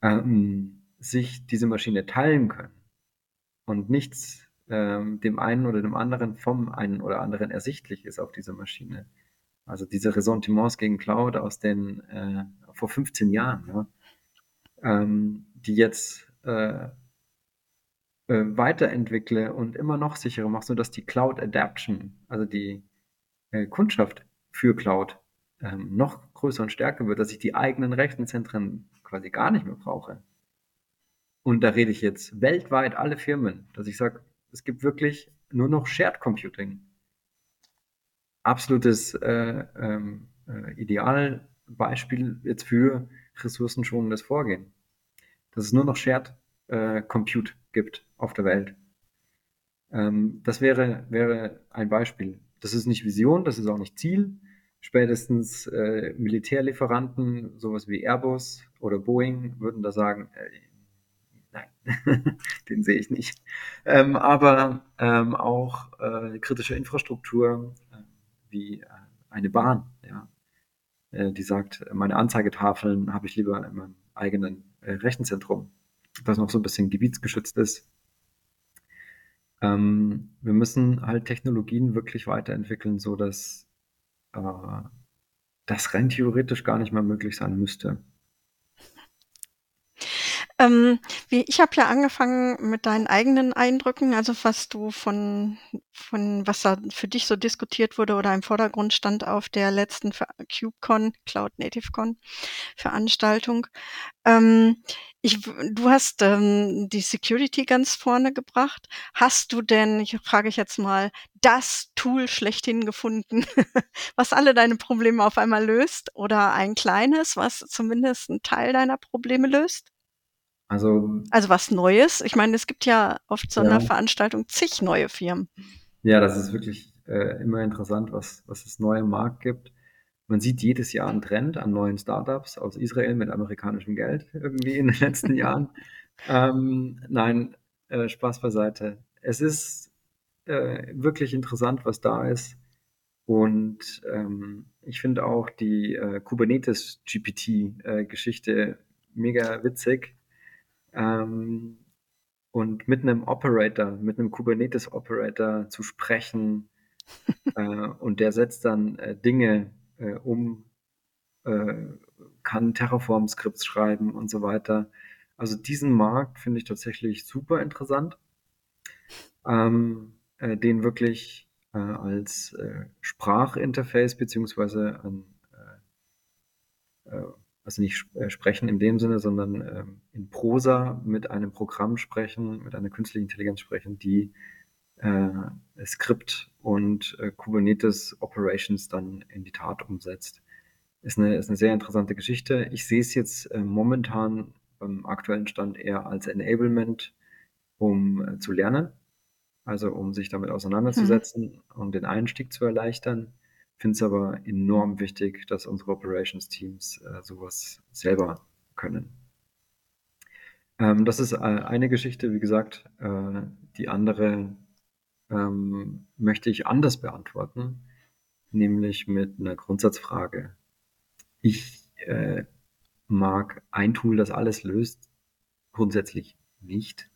ähm, sich diese Maschine teilen können und nichts ähm, dem einen oder dem anderen vom einen oder anderen ersichtlich ist auf dieser Maschine. Also diese Ressentiments gegen Cloud aus den äh, vor 15 Jahren, ja, ähm, die jetzt äh, äh, weiterentwickle und immer noch sicherer mache, sodass die Cloud Adaption, also die äh, Kundschaft für Cloud, ähm, noch größer und stärker wird, dass ich die eigenen Rechenzentren quasi gar nicht mehr brauche. Und da rede ich jetzt weltweit alle Firmen, dass ich sage, es gibt wirklich nur noch Shared Computing. Absolutes äh, ähm, äh, Idealbeispiel jetzt für ressourcenschonendes Vorgehen. Dass es nur noch Shared äh, Compute gibt auf der Welt. Ähm, das wäre, wäre ein Beispiel. Das ist nicht Vision, das ist auch nicht Ziel. Spätestens äh, Militärlieferanten, sowas wie Airbus oder Boeing, würden da sagen, äh, den sehe ich nicht. Ähm, aber ähm, auch äh, kritische Infrastruktur äh, wie äh, eine Bahn, ja, äh, die sagt, meine Anzeigetafeln habe ich lieber in meinem eigenen äh, Rechenzentrum, das noch so ein bisschen gebietsgeschützt ist. Ähm, wir müssen halt Technologien wirklich weiterentwickeln, so dass äh, das rein theoretisch gar nicht mehr möglich sein müsste. Ähm, wie ich habe ja angefangen mit deinen eigenen Eindrücken, also was du von von was da für dich so diskutiert wurde oder im Vordergrund stand auf der letzten KubeCon, Cloud Native Veranstaltung. Ähm, ich du hast, ähm, die Security ganz vorne gebracht. Hast du denn, ich frage ich jetzt mal, das Tool schlechthin gefunden, was alle deine Probleme auf einmal löst oder ein kleines, was zumindest einen Teil deiner Probleme löst? Also, Also was Neues? Ich meine, es gibt ja oft so einer Veranstaltung zig neue Firmen. ja, das ist wirklich äh, immer interessant, was, was es neu im Markt gibt. Man sieht jedes Jahr einen Trend an neuen Startups aus Israel mit amerikanischem Geld irgendwie in den letzten Jahren. Ähm, nein, äh, Spaß beiseite. Es ist äh, wirklich interessant, was da ist. Und ähm, ich finde auch die äh, Kubernetes GPT-Geschichte äh, mega witzig. Ähm, und mit einem Operator, mit einem Kubernetes-Operator zu sprechen äh, und der setzt dann äh, Dinge äh, um, äh, kann Terraform-Skripts schreiben und so weiter. Also diesen Markt finde ich tatsächlich super interessant, ähm, äh, den wirklich äh, als Sprachinterface beziehungsweise ein also nicht äh, sprechen in dem Sinne, sondern ähm, in Prosa mit einem Programm sprechen, mit einer künstlichen Intelligenz sprechen, die äh, Skript und äh, Kubernetes Operations dann in die Tat umsetzt. Ist eine, ist eine sehr interessante Geschichte. Ich sehe es jetzt äh, momentan im aktuellen Stand eher als Enablement, um äh, zu lernen, also um sich damit auseinanderzusetzen mhm. und den Einstieg zu erleichtern. Finde es aber enorm wichtig, dass unsere Operations-Teams äh, sowas selber können. Ähm, das ist äh, eine Geschichte, wie gesagt. Äh, die andere ähm, möchte ich anders beantworten, nämlich mit einer Grundsatzfrage. Ich äh, mag ein Tool, das alles löst, grundsätzlich nicht.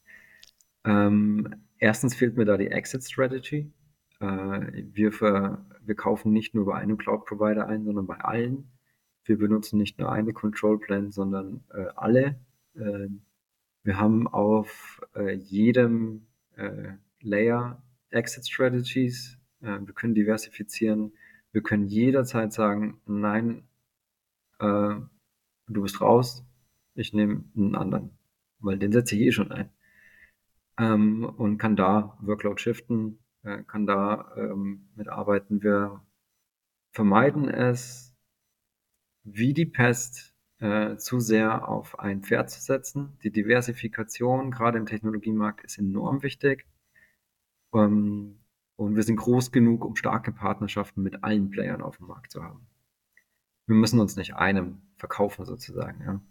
Ähm, erstens fehlt mir da die Exit Strategy. Äh, wir, ver, wir kaufen nicht nur bei einem Cloud Provider ein, sondern bei allen. Wir benutzen nicht nur eine Control Plan, sondern äh, alle. Äh, wir haben auf äh, jedem äh, Layer Exit Strategies. Äh, wir können diversifizieren. Wir können jederzeit sagen, nein, du bist raus, ich nehme einen anderen, weil den setze ich eh schon ein. Ähm, und kann da Workload shiften, äh, kann da ähm, mitarbeiten. Wir vermeiden es, wie die Pest, äh, zu sehr auf ein Pferd zu setzen. Die Diversifikation, gerade im Technologiemarkt, ist enorm wichtig. Ähm, und wir sind groß genug, um starke Partnerschaften mit allen Playern auf dem Markt zu haben. Wir müssen uns nicht einem verkaufen sozusagen.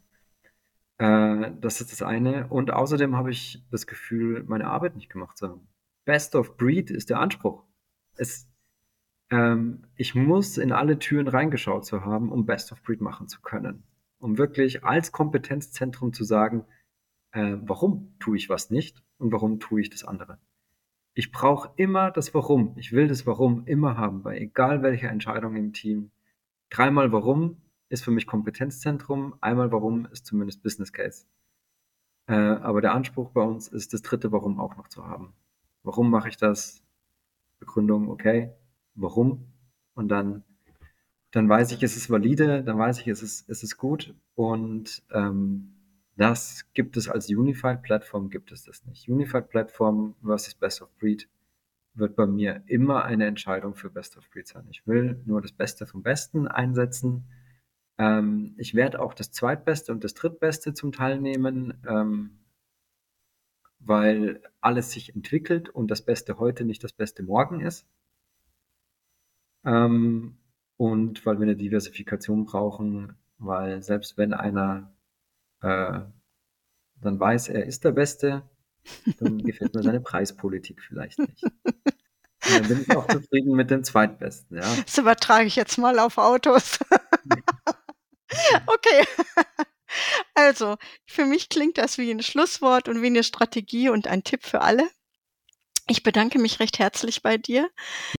Ja. Äh, das ist das eine. Und außerdem habe ich das Gefühl, meine Arbeit nicht gemacht zu haben. Best of Breed ist der Anspruch. Es, ähm, ich muss in alle Türen reingeschaut zu haben, um Best of Breed machen zu können. Um wirklich als Kompetenzzentrum zu sagen, äh, warum tue ich was nicht und warum tue ich das andere. Ich brauche immer das Warum. Ich will das Warum immer haben, bei egal welcher Entscheidung im Team. Dreimal Warum ist für mich Kompetenzzentrum, einmal Warum ist zumindest Business Case. Äh, aber der Anspruch bei uns ist, das dritte Warum auch noch zu haben. Warum mache ich das? Begründung, okay. Warum? Und dann, dann weiß ich, es ist valide, dann weiß ich, es ist, es ist gut. Und ähm, das gibt es als Unified Plattform, gibt es das nicht. Unified Plattform versus Best of Breed wird bei mir immer eine Entscheidung für Best of Breed sein. Ich will nur das Beste vom Besten einsetzen. Ähm, ich werde auch das Zweitbeste und das Drittbeste zum Teil nehmen. Ähm, weil alles sich entwickelt und das Beste heute nicht das Beste morgen ist. Ähm, und weil wir eine Diversifikation brauchen, weil selbst wenn einer äh, dann weiß, er ist der Beste, dann gefällt mir seine Preispolitik vielleicht nicht. Und dann bin ich auch zufrieden mit dem Zweitbesten. Ja. Das übertrage ich jetzt mal auf Autos. okay. Also, für mich klingt das wie ein Schlusswort und wie eine Strategie und ein Tipp für alle. Ich bedanke mich recht herzlich bei dir.